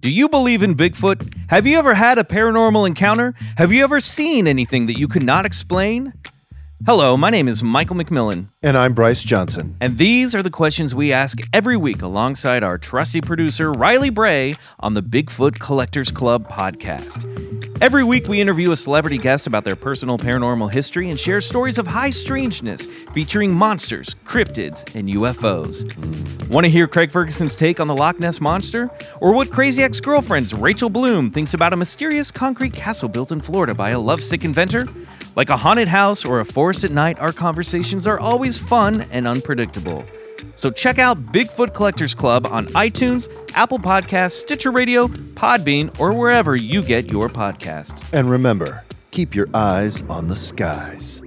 K: Do you believe in Bigfoot? Have you ever had a paranormal encounter? Have you ever seen anything that you could not explain? Hello, my name is Michael McMillian,
L: And I'm Bryce Johnson.
K: and these are the questions we ask every week alongside our trusty producer, Riley Bray, on the Bigfoot Collectors Club podcast. Every week, we interview a celebrity guest about their personal paranormal history and share stories of high strangeness featuring monsters, cryptids, and UFOs. Want to hear Craig Ferguson's take on the Loch Ness Monster? Or what crazy ex girlfriend's Rachel Bloom thinks about a mysterious concrete castle built in Florida by a lovesick inventor? Like a haunted house or a forest at night, our conversations are always fun and unpredictable. So check out Bigfoot Collectors Club on iTunes, Apple Podcasts, Stitcher Radio, Podbean, or wherever you get your podcasts.
L: And remember, keep your eyes on the skies.